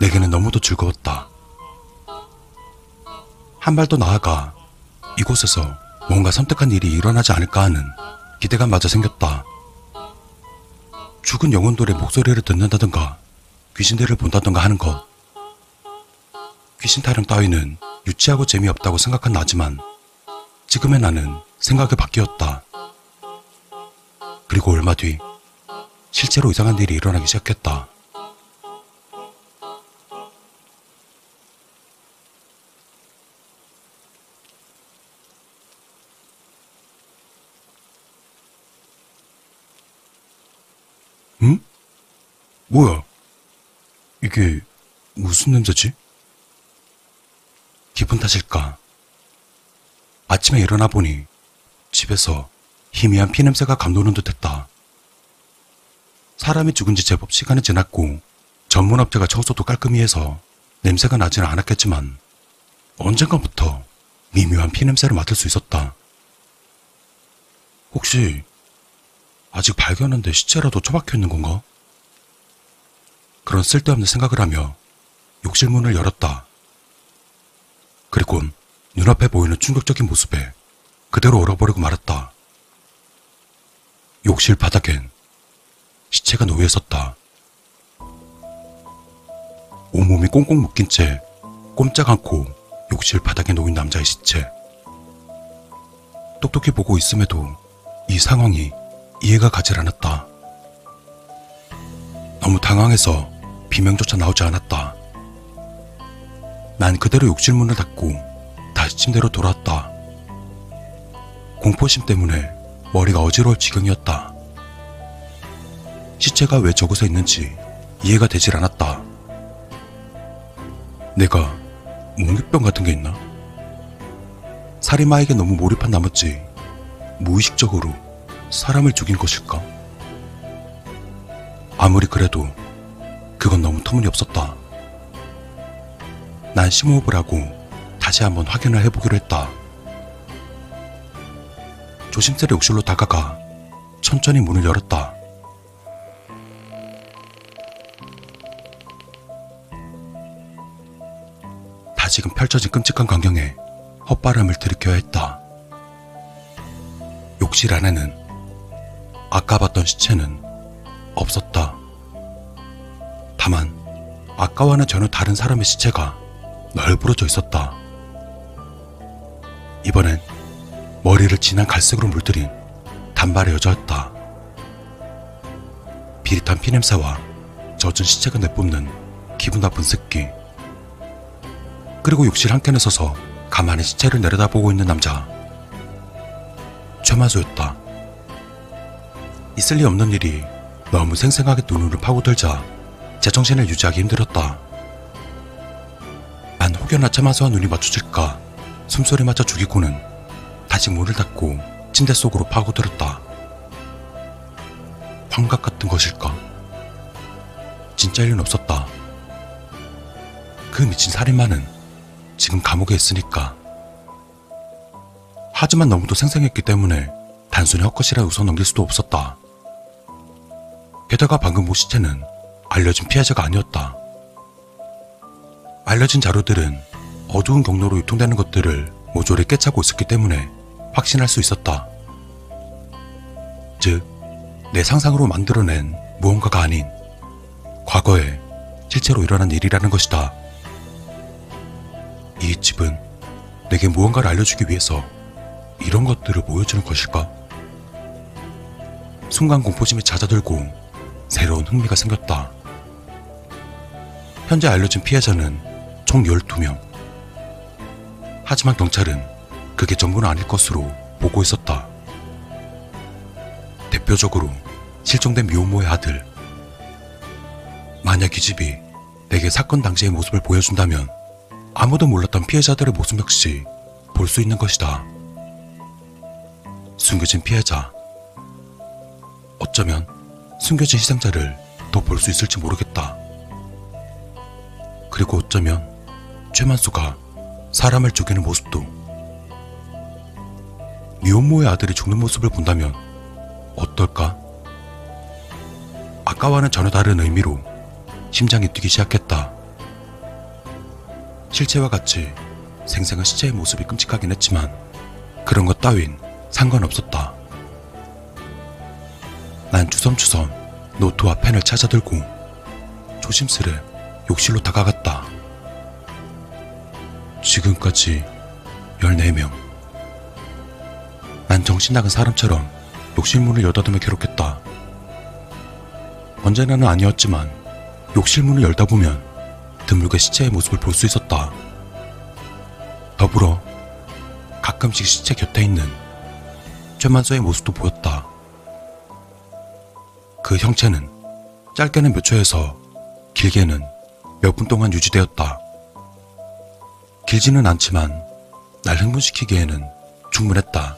내게는 너무도 즐거웠다. 한 발 더 나아가 이곳에서 뭔가 섬뜩한 일이 일어나지 않을까 하는 기대감마저 생겼다. 죽은 영혼들의 목소리를 듣는다든가 귀신들을 본다든가 하는 것. 귀신 타령 따위는 유치하고 재미없다고 생각한 나지만 지금의 나는 생각이 바뀌었다. 그리고 얼마 뒤 실제로 이상한 일이 일어나기 시작했다. 뭐야? 이게 무슨 냄새지? 기분 탓일까? 아침에 일어나 보니 집에서 희미한 피냄새가 감도는 듯했다. 사람이 죽은 지 제법 시간이 지났고 전문업체가 청소도 깔끔히 해서 냄새가 나지는 않았겠지만 언젠가부터 미묘한 피냄새를 맡을 수 있었다. 혹시 아직 발견한 데 시체라도 처박혀 있는 건가? 그런 쓸데없는 생각을 하며 욕실 문을 열었다. 그리곤 눈앞에 보이는 충격적인 모습에 그대로 얼어버리고 말았다. 욕실 바닥엔 시체가 놓여 있었다. 온몸이 꽁꽁 묶인 채 꼼짝 않고 욕실 바닥에 놓인 남자의 시체. 똑똑히 보고 있음에도 이 상황이 이해가 가질 않았다. 너무 당황해서 비명조차 나오지 않았다. 난 그대로 욕실 문을 닫고 다시 침대로 돌아왔다. 공포심 때문에 머리가 어지러울 지경이었다. 시체가 왜 저곳에 있는지 이해가 되질 않았다. 내가 몽유병 같은 게 있나? 살인마에게 너무 몰입한 나머지 무의식적으로 사람을 죽인 것일까? 아무리 그래도 그건 너무 터무니없었다. 난 심호흡을 하고 다시 한번 확인을 해보기로 했다. 조심스레 욕실로 다가가 천천히 문을 열었다. 다시금 펼쳐진 끔찍한 광경에 헛바람을 들이켜야 했다. 욕실 안에는 아까 봤던 시체는 없었다. 다만 아까와는 전혀 다른 사람의 시체가 널브러져 있었다. 이번엔 머리를 진한 갈색으로 물들인 단발의 여자였다. 비릿한 피냄새와 젖은 시체가 내뿜는 기분 나쁜 습기. 그리고 욕실 한켠에 서서 가만히 시체를 내려다보고 있는 남자. 최마수였다. 있을 리 없는 일이 너무 생생하게 눈으로 파고들자 제 정신을 유지하기 힘들었다. 난 혹여나 최마수와 눈이 마주칠까 숨소리마저 죽이고는 다시 문을 닫고 침대 속으로 파고들었다. 환각 같은 것일까? 진짜 일은 없었다. 그 미친 살인마는 지금 감옥에 있으니까. 하지만 너무도 생생했기 때문에 단순히 헛것이라 웃어 넘길 수도 없었다. 게다가 방금 모 시체는 알려진 피해자가 아니었다. 알려진 자료들은 어두운 경로로 유통되는 것들을 모조리 깨차고 있었기 때문에 확신할 수 있었다. 즉, 내 상상으로 만들어낸 무언가가 아닌 과거에 실제로 일어난 일이라는 것이다. 이 집은 내게 무언가를 알려주기 위해서 이런 것들을 보여주는 것일까? 순간 공포심이 잦아들고 새로운 흥미가 생겼다. 현재 알려진 피해자는 총 12명. 하지만 경찰은 그게 전부는 아닐 것으로 보고 있었다. 대표적으로 실종된 미혼모의 아들. 만약 이 집이 내게 사건 당시의 모습을 보여준다면 아무도 몰랐던 피해자들의 모습 역시 볼 수 있는 것이다. 숨겨진 피해자. 어쩌면 숨겨진 희생자를 더 볼 수 있을지 모르겠다. 그리고 어쩌면 최만수가 사람을 죽이는 모습도 미혼모의 아들이 죽는 모습을 본다면 어떨까? 아까와는 전혀 다른 의미로 심장이 뛰기 시작했다. 실체와 같이 생생한 시체의 모습이 끔찍하긴 했지만 그런 것 따윈 상관없었다. 난 주섬주섬 노트와 펜을 찾아들고 조심스레 욕실로 다가갔다. 지금까지 14명. 난 정신 나간 사람처럼 욕실 문을 여닫으며 괴롭혔다. 언제나는 아니었지만 욕실 문을 열다 보면 드물게 시체의 모습을 볼 수 있었다. 더불어 가끔씩 시체 곁에 있는 최만서의 모습도 보였다. 그 형체는 짧게는 몇 초에서 길게는 몇 분 동안 유지되었다. 길지는 않지만 날 흥분시키기에는 충분했다.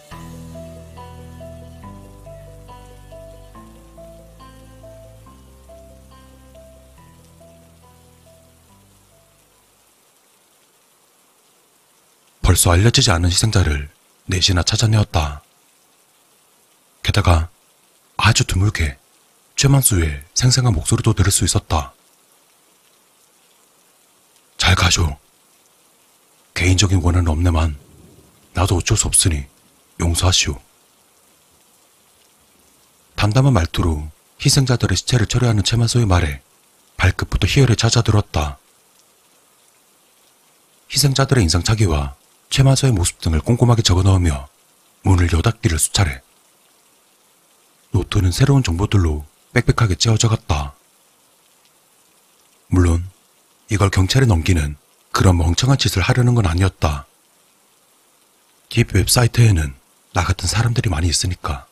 벌써 알려지지 않은 희생자를 넷이나 찾아내었다. 게다가 아주 드물게 최만수의 생생한 목소리도 들을 수 있었다. 잘 가죠. 개인적인 원한은 없네만 나도 어쩔 수 없으니 용서하시오. 담담한 말투로 희생자들의 시체를 처리하는 최만수의 말에 발끝부터 희열에 찾아들었다. 희생자들의 인상착의와 최만서의 모습 등을 꼼꼼하게 적어 넣으며 문을 여닫기를 수차례. 노트는 새로운 정보들로 빽빽하게 채워져 갔다. 물론 이걸 경찰에 넘기는 그런 멍청한 짓을 하려는 건 아니었다. 깁 웹사이트에는 나 같은 사람들이 많이 있으니까.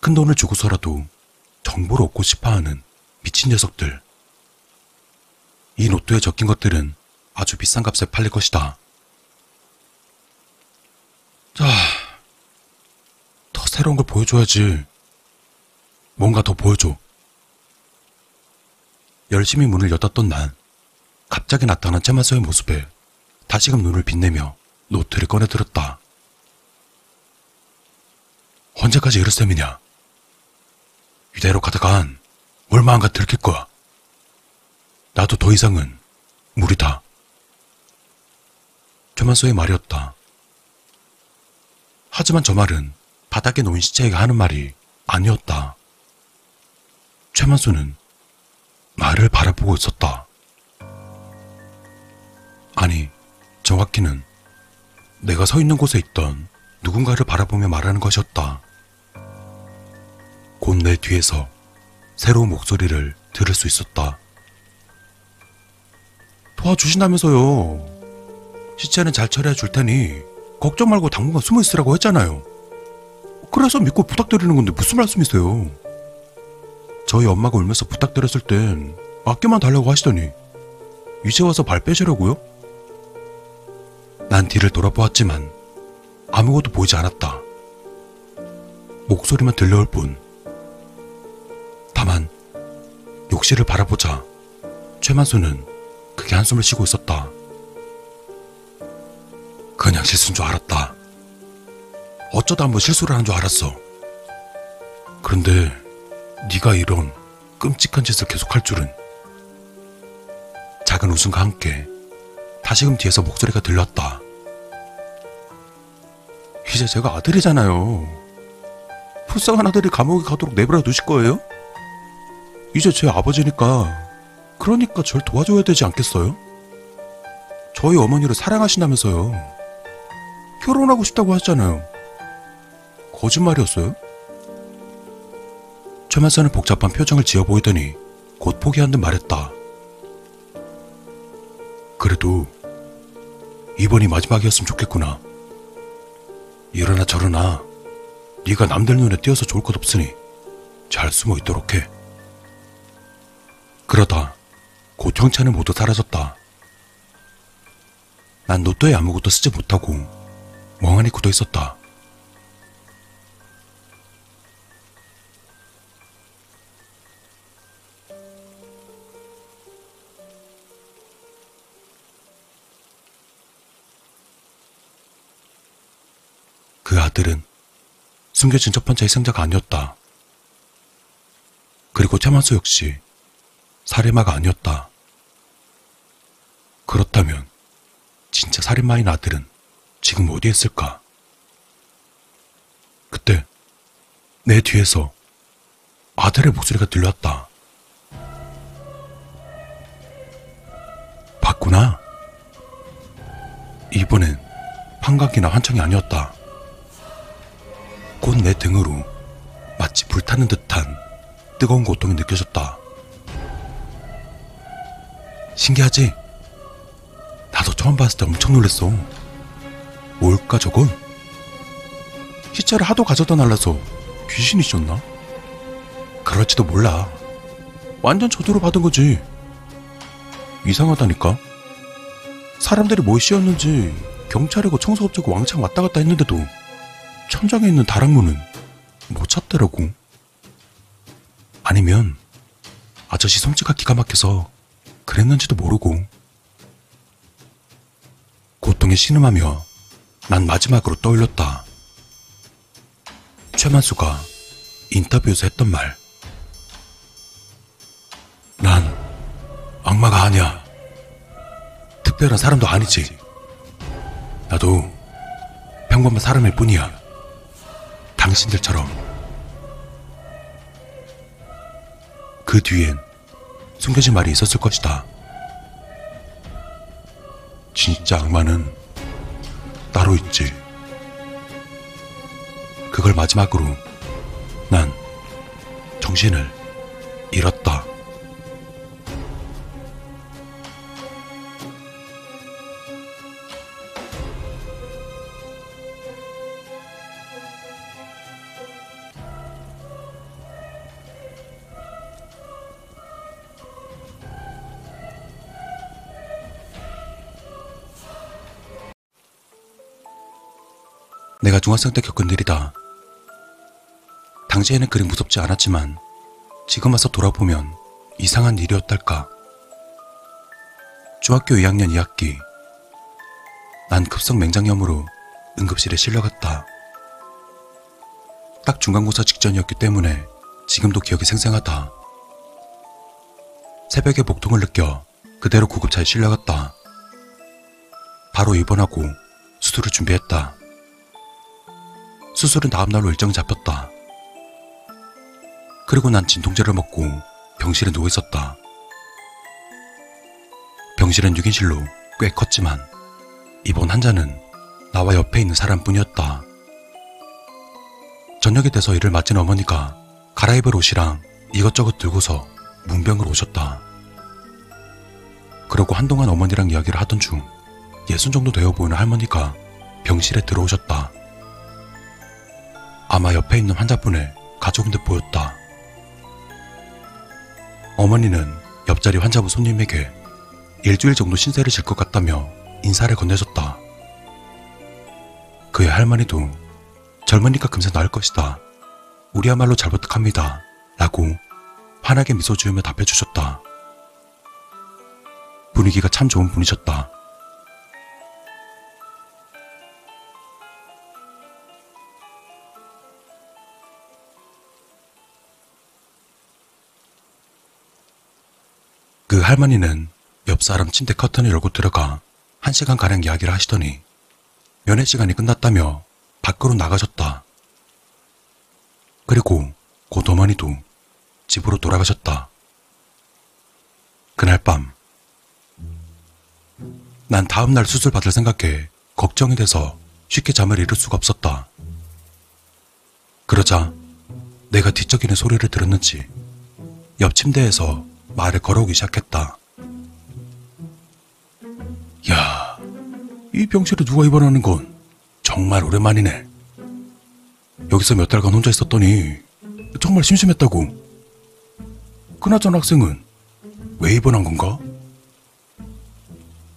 큰 돈을 주고서라도 정보를 얻고 싶어 하는 미친 녀석들. 이 노트에 적힌 것들은 아주 비싼 값에 팔릴 것이다. 자, 더 새로운 걸 보여줘야지. 뭔가 더 보여줘. 열심히 문을 여닫던 난 갑자기 나타난 채마서의 모습에 다시금 눈을 빛내며 노트를 꺼내들었다. 언제까지 이럴 셈이냐? 이대로 가다간 얼마 안가 들킬 거야. 나도 더 이상은 무리다. 최만소의 말이었다. 하지만 저 말은 바닥에 놓인 시체에게 하는 말이 아니었다. 최만수는 나를 바라보고 있었다. 아니, 정확히는 내가 서 있는 곳에 있던 누군가를 바라보며 말하는 것이었다. 곧 내 뒤에서 새로운 목소리를 들을 수 있었다. 도와주신다면서요. 시체는 잘 처리해 줄 테니 걱정 말고 당분간 숨어 있으라고 했잖아요. 그래서 믿고 부탁드리는 건데 무슨 말씀이세요? 저희 엄마가 울면서 부탁드렸을 땐 아껴만 달라고 하시더니 이제 와서 발 빼시려고요? 난 뒤를 돌아보았지만 아무것도 보이지 않았다. 목소리만 들려올 뿐. 다만 욕실을 바라보자 최만수는 크게 한숨을 쉬고 있었다. 그냥 실수인 줄 알았다. 어쩌다 한번 실수를 한줄 알았어. 그런데 네가 이런 끔찍한 짓을 계속할 줄은. 작은 웃음과 함께 다시금 뒤에서 목소리가 들렸다. 이제 제가 아들이잖아요. 불쌍한 아들이 감옥에 가도록 내버려 두실 거예요? 이제 제 아버지니까 그러니까 절 도와줘야 되지 않겠어요? 저희 어머니를 사랑하신다면서요. 결혼하고 싶다고 하셨잖아요. 거짓말이었어요? 최만선은 복잡한 표정을 지어 보이더니 곧 포기한 듯 말했다. 그래도 이번이 마지막이었으면 좋겠구나. 이러나 저러나 네가 남들 눈에 띄어서 좋을 것 없으니 잘 숨어 있도록 해. 그러다 곧 형체는 모두 사라졌다. 난 노트에 아무것도 쓰지 못하고 멍하니 굳어 있었다. 숨겨진 첫 번째 희생자가 아니었다. 그리고 최만수 역시 살인마가 아니었다. 그렇다면 진짜 살인마인 아들은 지금 어디에 있을까? 그때 내 뒤에서 아들의 목소리가 들려왔다. 봤구나. 이번엔 환각이나 환청이 아니었다. 곧 내 등으로 마치 불타는 듯한 뜨거운 고통이 느껴졌다. 신기하지? 나도 처음 봤을 때 엄청 놀랐어. 뭘까 저건? 시체를 하도 가져다 날라서 귀신이셨나? 그럴지도 몰라. 완전 저도로 받은 거지. 이상하다니까? 사람들이 뭘 씌웠는지 경찰이고 청소업체고 왕창 왔다 갔다 했는데도 천장에 있는 다락문은 못 찾더라고. 아니면 아저씨 솜씨가 기가 막혀서 그랬는지도 모르고. 고통에 신음하며 난 마지막으로 떠올렸다. 최만수가 인터뷰에서 했던 말. 난 악마가 아니야. 특별한 사람도 아니지. 나도 평범한 사람일 뿐이야. 당신들처럼. 그 뒤엔 숨겨진 말이 있었을 것이다. 진짜 악마는 따로 있지. 그걸 마지막으로 난 정신을 잃었다. 중학생 때 겪은 일이다. 당시에는 그리 무섭지 않았지만 지금 와서 돌아보면 이상한 일이었달까. 중학교 2학년 2학기. 난 급성 맹장염으로 응급실에 실려갔다. 딱 중간고사 직전이었기 때문에 지금도 기억이 생생하다. 새벽에 복통을 느껴 그대로 구급차에 실려갔다. 바로 입원하고 수술을 준비했다. 수술은 다음날로 일정이 잡혔다. 그리고 난 진통제를 먹고 병실에 누워 있었다. 병실은 6인실로 꽤 컸지만 이번 환자는 나와 옆에 있는 사람뿐이었다. 저녁이 돼서 일을 마친 어머니가 갈아입을 옷이랑 이것저것 들고서 문병으로 오셨다. 그러고 한동안 어머니랑 이야기를 하던 중 예순 정도 되어 보이는 할머니가 병실에 들어오셨다. 아마 옆에 있는 환자분을 가족인 듯 보였다. 어머니는 옆자리 환자분 손님에게 일주일 정도 신세를 질 것 같다며 인사를 건네줬다. 그의 할머니도 젊으니까 금세 나을 것이다. 우리야말로 잘 부탁합니다. 라고 환하게 미소 지으며 답해주셨다. 분위기가 참 좋은 분이셨다. 그 할머니는 옆 사람 침대 커튼을 열고 들어가 한 시간 가량 이야기를 하시더니 연애 시간이 끝났다며 밖으로 나가셨다. 그리고 곧 어머니도 집으로 돌아가셨다. 그날 밤, 난 다음날 수술 받을 생각에 걱정이 돼서 쉽게 잠을 이룰 수가 없었다. 그러자 내가 뒤척이는 소리를 들었는지 옆 침대에서 말을 걸어오기 시작했다. 야, 이 병실에 누가 입원하는 건 정말 오랜만이네. 여기서 몇 달간 혼자 있었더니 정말 심심했다고. 그나저나 학생은 왜 입원한 건가?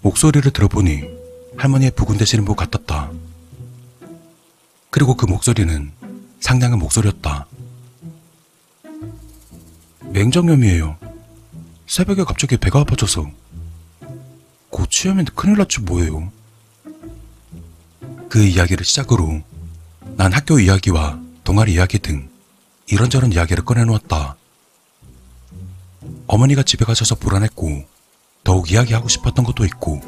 목소리를 들어보니 할머니의 부근대시는 것 같았다. 그리고 그 목소리는 상냥한 목소리였다. 맹장염이에요. 새벽에 갑자기 배가 아파져서. 고치하면 큰일 났지 뭐예요. 그 이야기를 시작으로 난 학교 이야기와 동아리 이야기 등 이런저런 이야기를 꺼내놓았다. 어머니가 집에 가셔서 불안했고 더욱 이야기하고 싶었던 것도 있고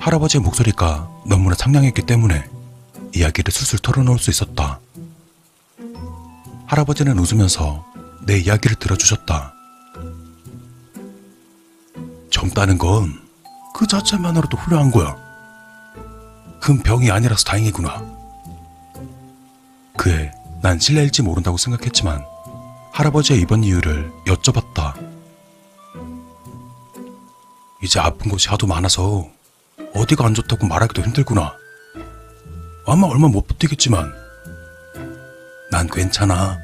할아버지의 목소리가 너무나 상냥했기 때문에 이야기를 술술 털어놓을 수 있었다. 할아버지는 웃으면서 내 이야기를 들어주셨다. 젊다는 건 그 자체만으로도 훌륭한 거야. 큰 병이 아니라서 다행이구나. 그에 난 실례일지 모른다고 생각했지만 할아버지의 입원 이유를 여쭤봤다. 이제 아픈 곳이 하도 많아서 어디가 안 좋다고 말하기도 힘들구나. 아마 얼마 못 버티겠지만 난 괜찮아.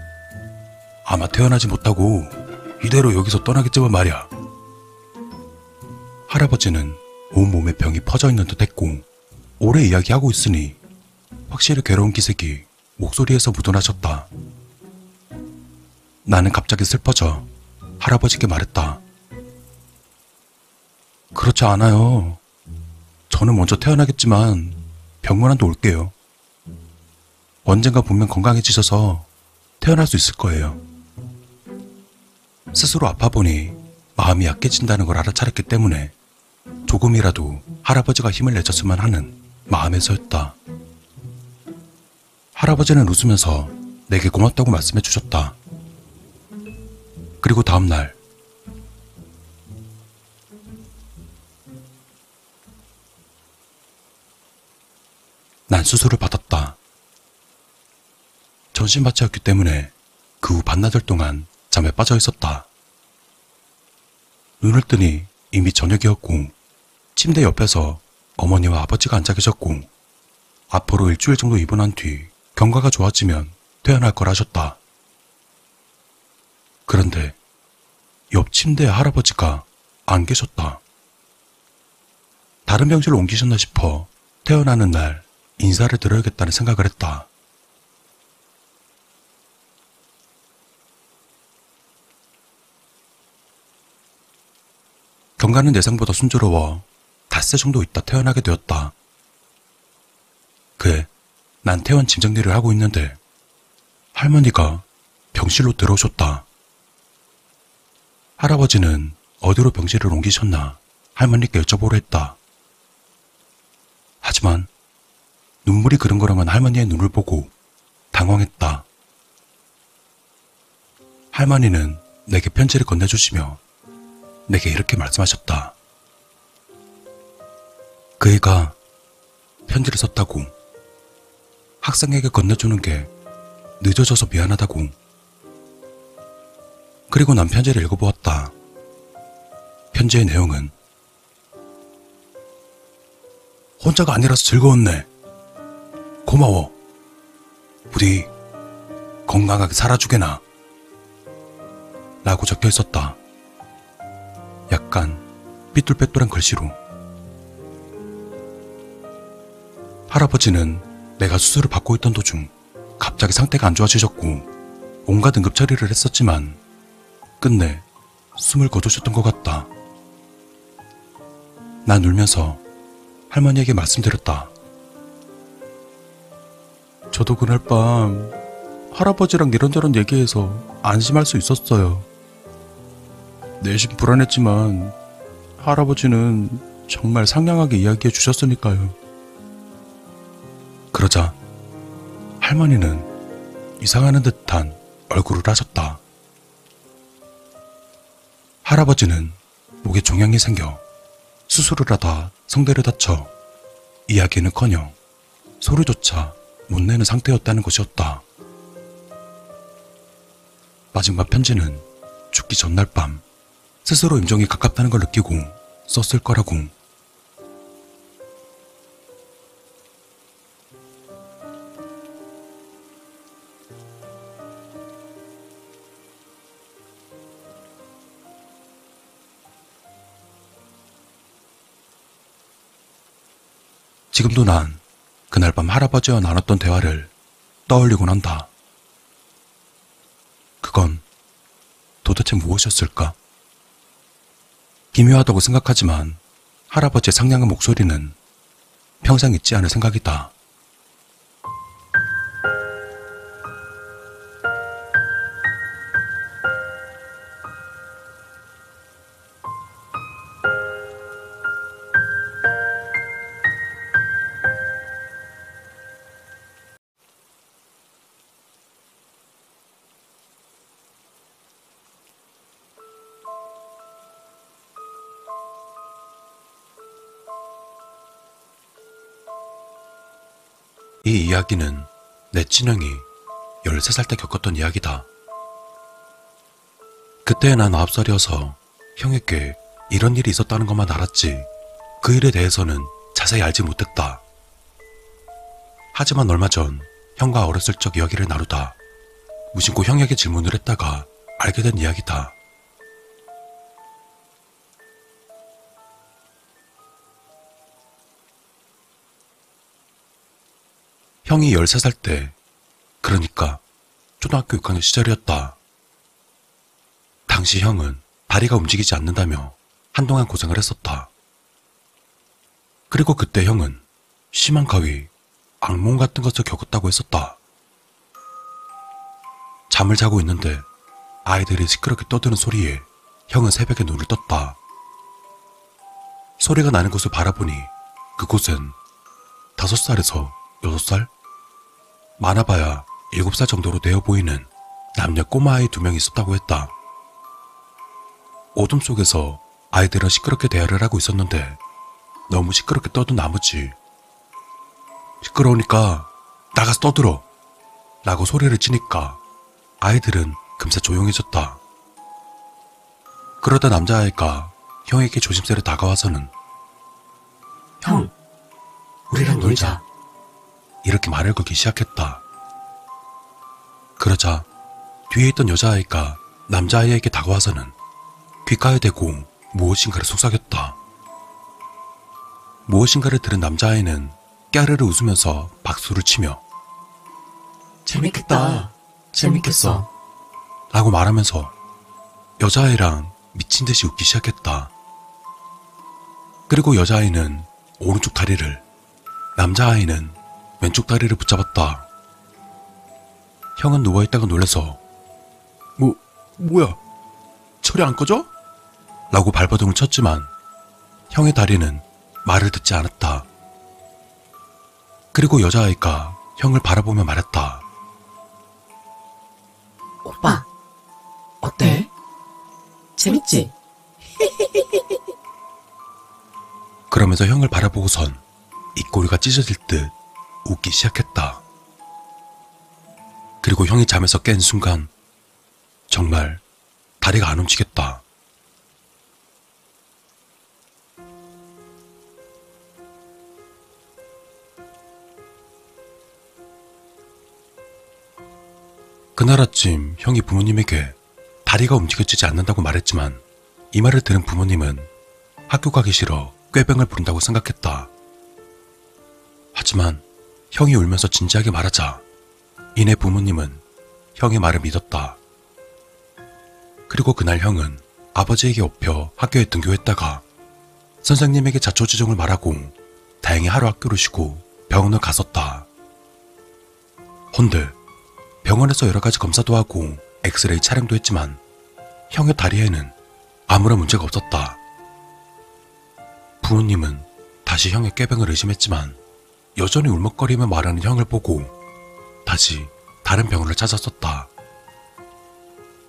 아마 태어나지 못하고 이대로 여기서 떠나겠지만 말이야. 할아버지는 온몸에 병이 퍼져 있는 듯 했고 오래 이야기하고 있으니 확실히 괴로운 기색이 목소리에서 묻어나셨다. 나는 갑자기 슬퍼져 할아버지께 말했다. 그렇지 않아요. 저는 먼저 태어나겠지만 병원 한도 올게요. 언젠가 분명 건강해지셔서 태어날 수 있을 거예요. 스스로 아파 보니 마음이 약해진다는 걸 알아차렸기 때문에 조금이라도 할아버지가 힘을 내줬으면 하는 마음에서였다. 할아버지는 웃으면서 내게 고맙다고 말씀해 주셨다. 그리고 다음 날 난 수술을 받았다. 전신마취였기 때문에 그 후 반나절 동안 잠에 빠져 있었다. 눈을 뜨니 이미 저녁이었고 침대 옆에서 어머니와 아버지가 앉아 계셨고 앞으로 일주일 정도 입원한 뒤 경과가 좋아지면 퇴원할 걸 하셨다. 그런데 옆 침대에 할아버지가 안 계셨다. 다른 병실로 옮기셨나 싶어 태어나는 날 인사를 드려야겠다는 생각을 했다. 경과는 예상보다 순조로워 닷새 정도 있다 태어나게 되었다. 그에 난 퇴원 짐정리를 하고 있는데 할머니가 병실로 들어오셨다. 할아버지는 어디로 병실을 옮기셨나 할머니께 여쭤보려 했다. 하지만 눈물이 그릉거렁한 할머니의 눈을 보고 당황했다. 할머니는 내게 편지를 건네주시며 내게 이렇게 말씀하셨다. 그 애가 편지를 썼다고 학생에게 건네주는 게 늦어져서 미안하다고 그리고 난 편지를 읽어보았다. 편지의 내용은 혼자가 아니라서 즐거웠네. 고마워. 부디 건강하게 살아주게나. 라고 적혀 있었다. 약간 삐뚤빼뚤한 글씨로. 할아버지는 내가 수술을 받고 있던 도중 갑자기 상태가 안 좋아지셨고 온갖 응급 처리를 했었지만 끝내 숨을 거두셨던 것 같다. 난 울면서 할머니에게 말씀드렸다. 저도 그날 밤 할아버지랑 이런저런 얘기해서 안심할 수 있었어요. 내심 불안했지만 할아버지는 정말 상냥하게 이야기해 주셨으니까요. 그러자 할머니는 이상하는 듯한 얼굴을 하셨다. 할아버지는 목에 종양이 생겨 수술을 하다 성대를 다쳐 이야기는커녕 소리조차 못 내는 상태였다는 것이었다. 마지막 편지는 죽기 전날 밤 스스로 임종이 가깝다는 걸 느끼고 썼을 거라고. 지금도 난 그날 밤 할아버지와 나눴던 대화를 떠올리곤 한다. 그건 도대체 무엇이었을까? 기묘하다고 생각하지만 할아버지의 상냥한 목소리는 평생 잊지 않을 생각이다. 이 이야기는 내 친형이 13살 때 겪었던 이야기다. 그때 난 9살이어서 형에게 이런 일이 있었다는 것만 알았지 그 일에 대해서는 자세히 알지 못했다. 하지만 얼마 전 형과 어렸을 적 이야기를 나누다 무심코 형에게 질문을 했다가 알게 된 이야기다. 형이 13살 때, 그러니까 초등학교 6학년 시절이었다. 당시 형은 다리가 움직이지 않는다며 한동안 고생을 했었다. 그리고 그때 형은 심한 가위, 악몽 같은 것을 겪었다고 했었다. 잠을 자고 있는데 아이들이 시끄럽게 떠드는 소리에 형은 새벽에 눈을 떴다. 소리가 나는 곳을 바라보니 그곳은 다섯 살에서 여섯 살? 많아봐야 7살 정도로 되어 보이는 남녀 꼬마 아이 두 명 있었다고 했다. 어둠 속에서 아이들은 시끄럽게 대화를 하고 있었는데 너무 시끄럽게 떠든 나머지 시끄러우니까 나가서 떠들어 라고 소리를 치니까 아이들은 금세 조용해졌다. 그러다 남자아이가 형에게 조심스레 다가와서는 형, 우리랑 놀자. 이렇게 말을 걸기 시작했다. 그러자 뒤에 있던 여자아이가 남자아이에게 다가와서는 귓가에 대고 무엇인가를 속삭였다. 무엇인가를 들은 남자아이는 깨르르 웃으면서 박수를 치며 재밌겠다. 재밌겠어. 라고 말하면서 여자아이랑 미친 듯이 웃기 시작했다. 그리고 여자아이는 오른쪽 다리를, 남자아이는 왼쪽 다리를 붙잡았다. 형은 누워있다가 놀래서 뭐, 뭐야? 철이 안 꺼져? 라고 발버둥을 쳤지만 형의 다리는 말을 듣지 않았다. 그리고 여자아이가 형을 바라보며 말했다. 오빠, 어때? 재밌지? 그러면서 형을 바라보고선 입꼬리가 찢어질 듯 웃기 시작했다. 그리고 형이 잠에서 깬 순간 정말 다리가 안 움직였다. 그날 아침 형이 부모님에게 다리가 움직여지지 않는다고 말했지만 이 말을 들은 부모님은 학교 가기 싫어 꾀병을 부른다고 생각했다. 하지만 형이 울면서 진지하게 말하자 이내 부모님은 형의 말을 믿었다. 그리고 그날 형은 아버지에게 업혀 학교에 등교했다가 선생님에게 자초지종을 말하고 다행히 하루 학교를 쉬고 병원을 갔었다. 헌데 병원에서 여러 가지 검사도 하고 엑스레이 촬영도 했지만 형의 다리에는 아무런 문제가 없었다. 부모님은 다시 형의 꾀병을 의심했지만 여전히 울먹거리며 말하는 형을 보고 다시 다른 병원을 찾았었다.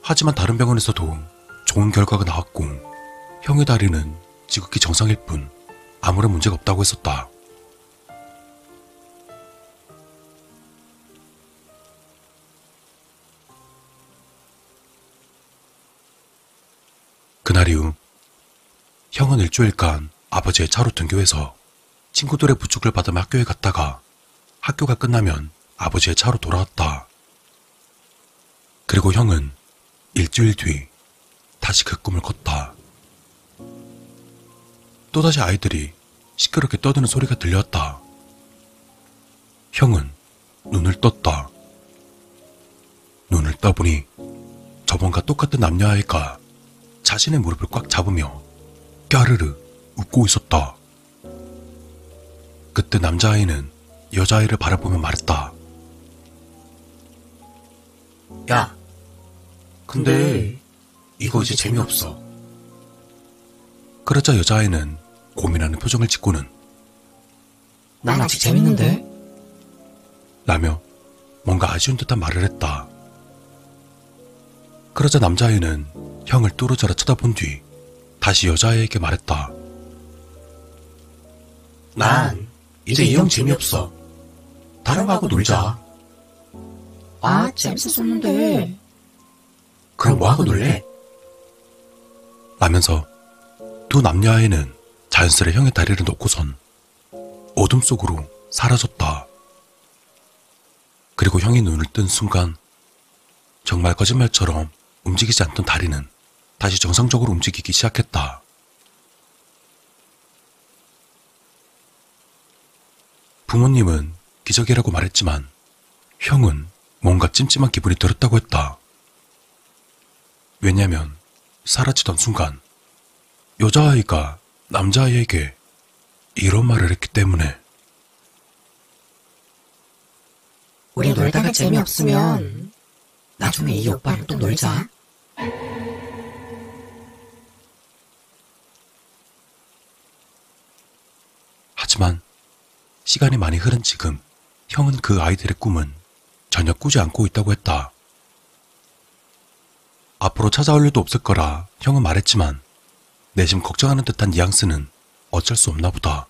하지만 다른 병원에서도 좋은 결과가 나왔고 형의 다리는 지극히 정상일 뿐 아무런 문제가 없다고 했었다. 그날 이후 형은 일주일간 아버지의 차로 등교해서 친구들의 부축을 받으며 학교에 갔다가 학교가 끝나면 아버지의 차로 돌아왔다. 그리고 형은 일주일 뒤 다시 그 꿈을 꿨다. 또다시 아이들이 시끄럽게 떠드는 소리가 들렸다. 형은 눈을 떴다. 눈을 떠보니 저번과 똑같은 남녀아이가 자신의 무릎을 꽉 잡으며 까르르 웃고 있었다. 그때 남자아이는 여자아이를 바라보며 말했다. 야, 근데 이거 이제 재미없어. 그러자 여자아이는 고민하는 표정을 짓고는 난 아직 재밌는데? 라며 뭔가 아쉬운 듯한 말을 했다. 그러자 남자아이는 형을 뚫어져라 쳐다본 뒤 다시 여자아이에게 말했다. 난 이제 이 형 재미없어. 다른 거 하고 놀자. 아, 재밌었었는데. 그럼 뭐 하고 놀래? 라면서 두 남녀아이는 자연스레 형의 다리를 놓고선 어둠 속으로 사라졌다. 그리고 형이 눈을 뜬 순간 정말 거짓말처럼 움직이지 않던 다리는 다시 정상적으로 움직이기 시작했다. 부모님은 기적이라고 말했지만 형은 뭔가 찜찜한 기분이 들었다고 했다. 왜냐면 사라지던 순간 여자아이가 남자아이에게 이런 말을 했기 때문에 우리 놀다가 재미없으면 나중에 이 오빠랑 또 놀자. 하지만 시간이 많이 흐른 지금 형은 그 아이들의 꿈은 전혀 꾸지 않고 있다고 했다. 앞으로 찾아올 일도 없을 거라 형은 말했지만 내심 걱정하는 듯한 뉘앙스는 어쩔 수 없나 보다.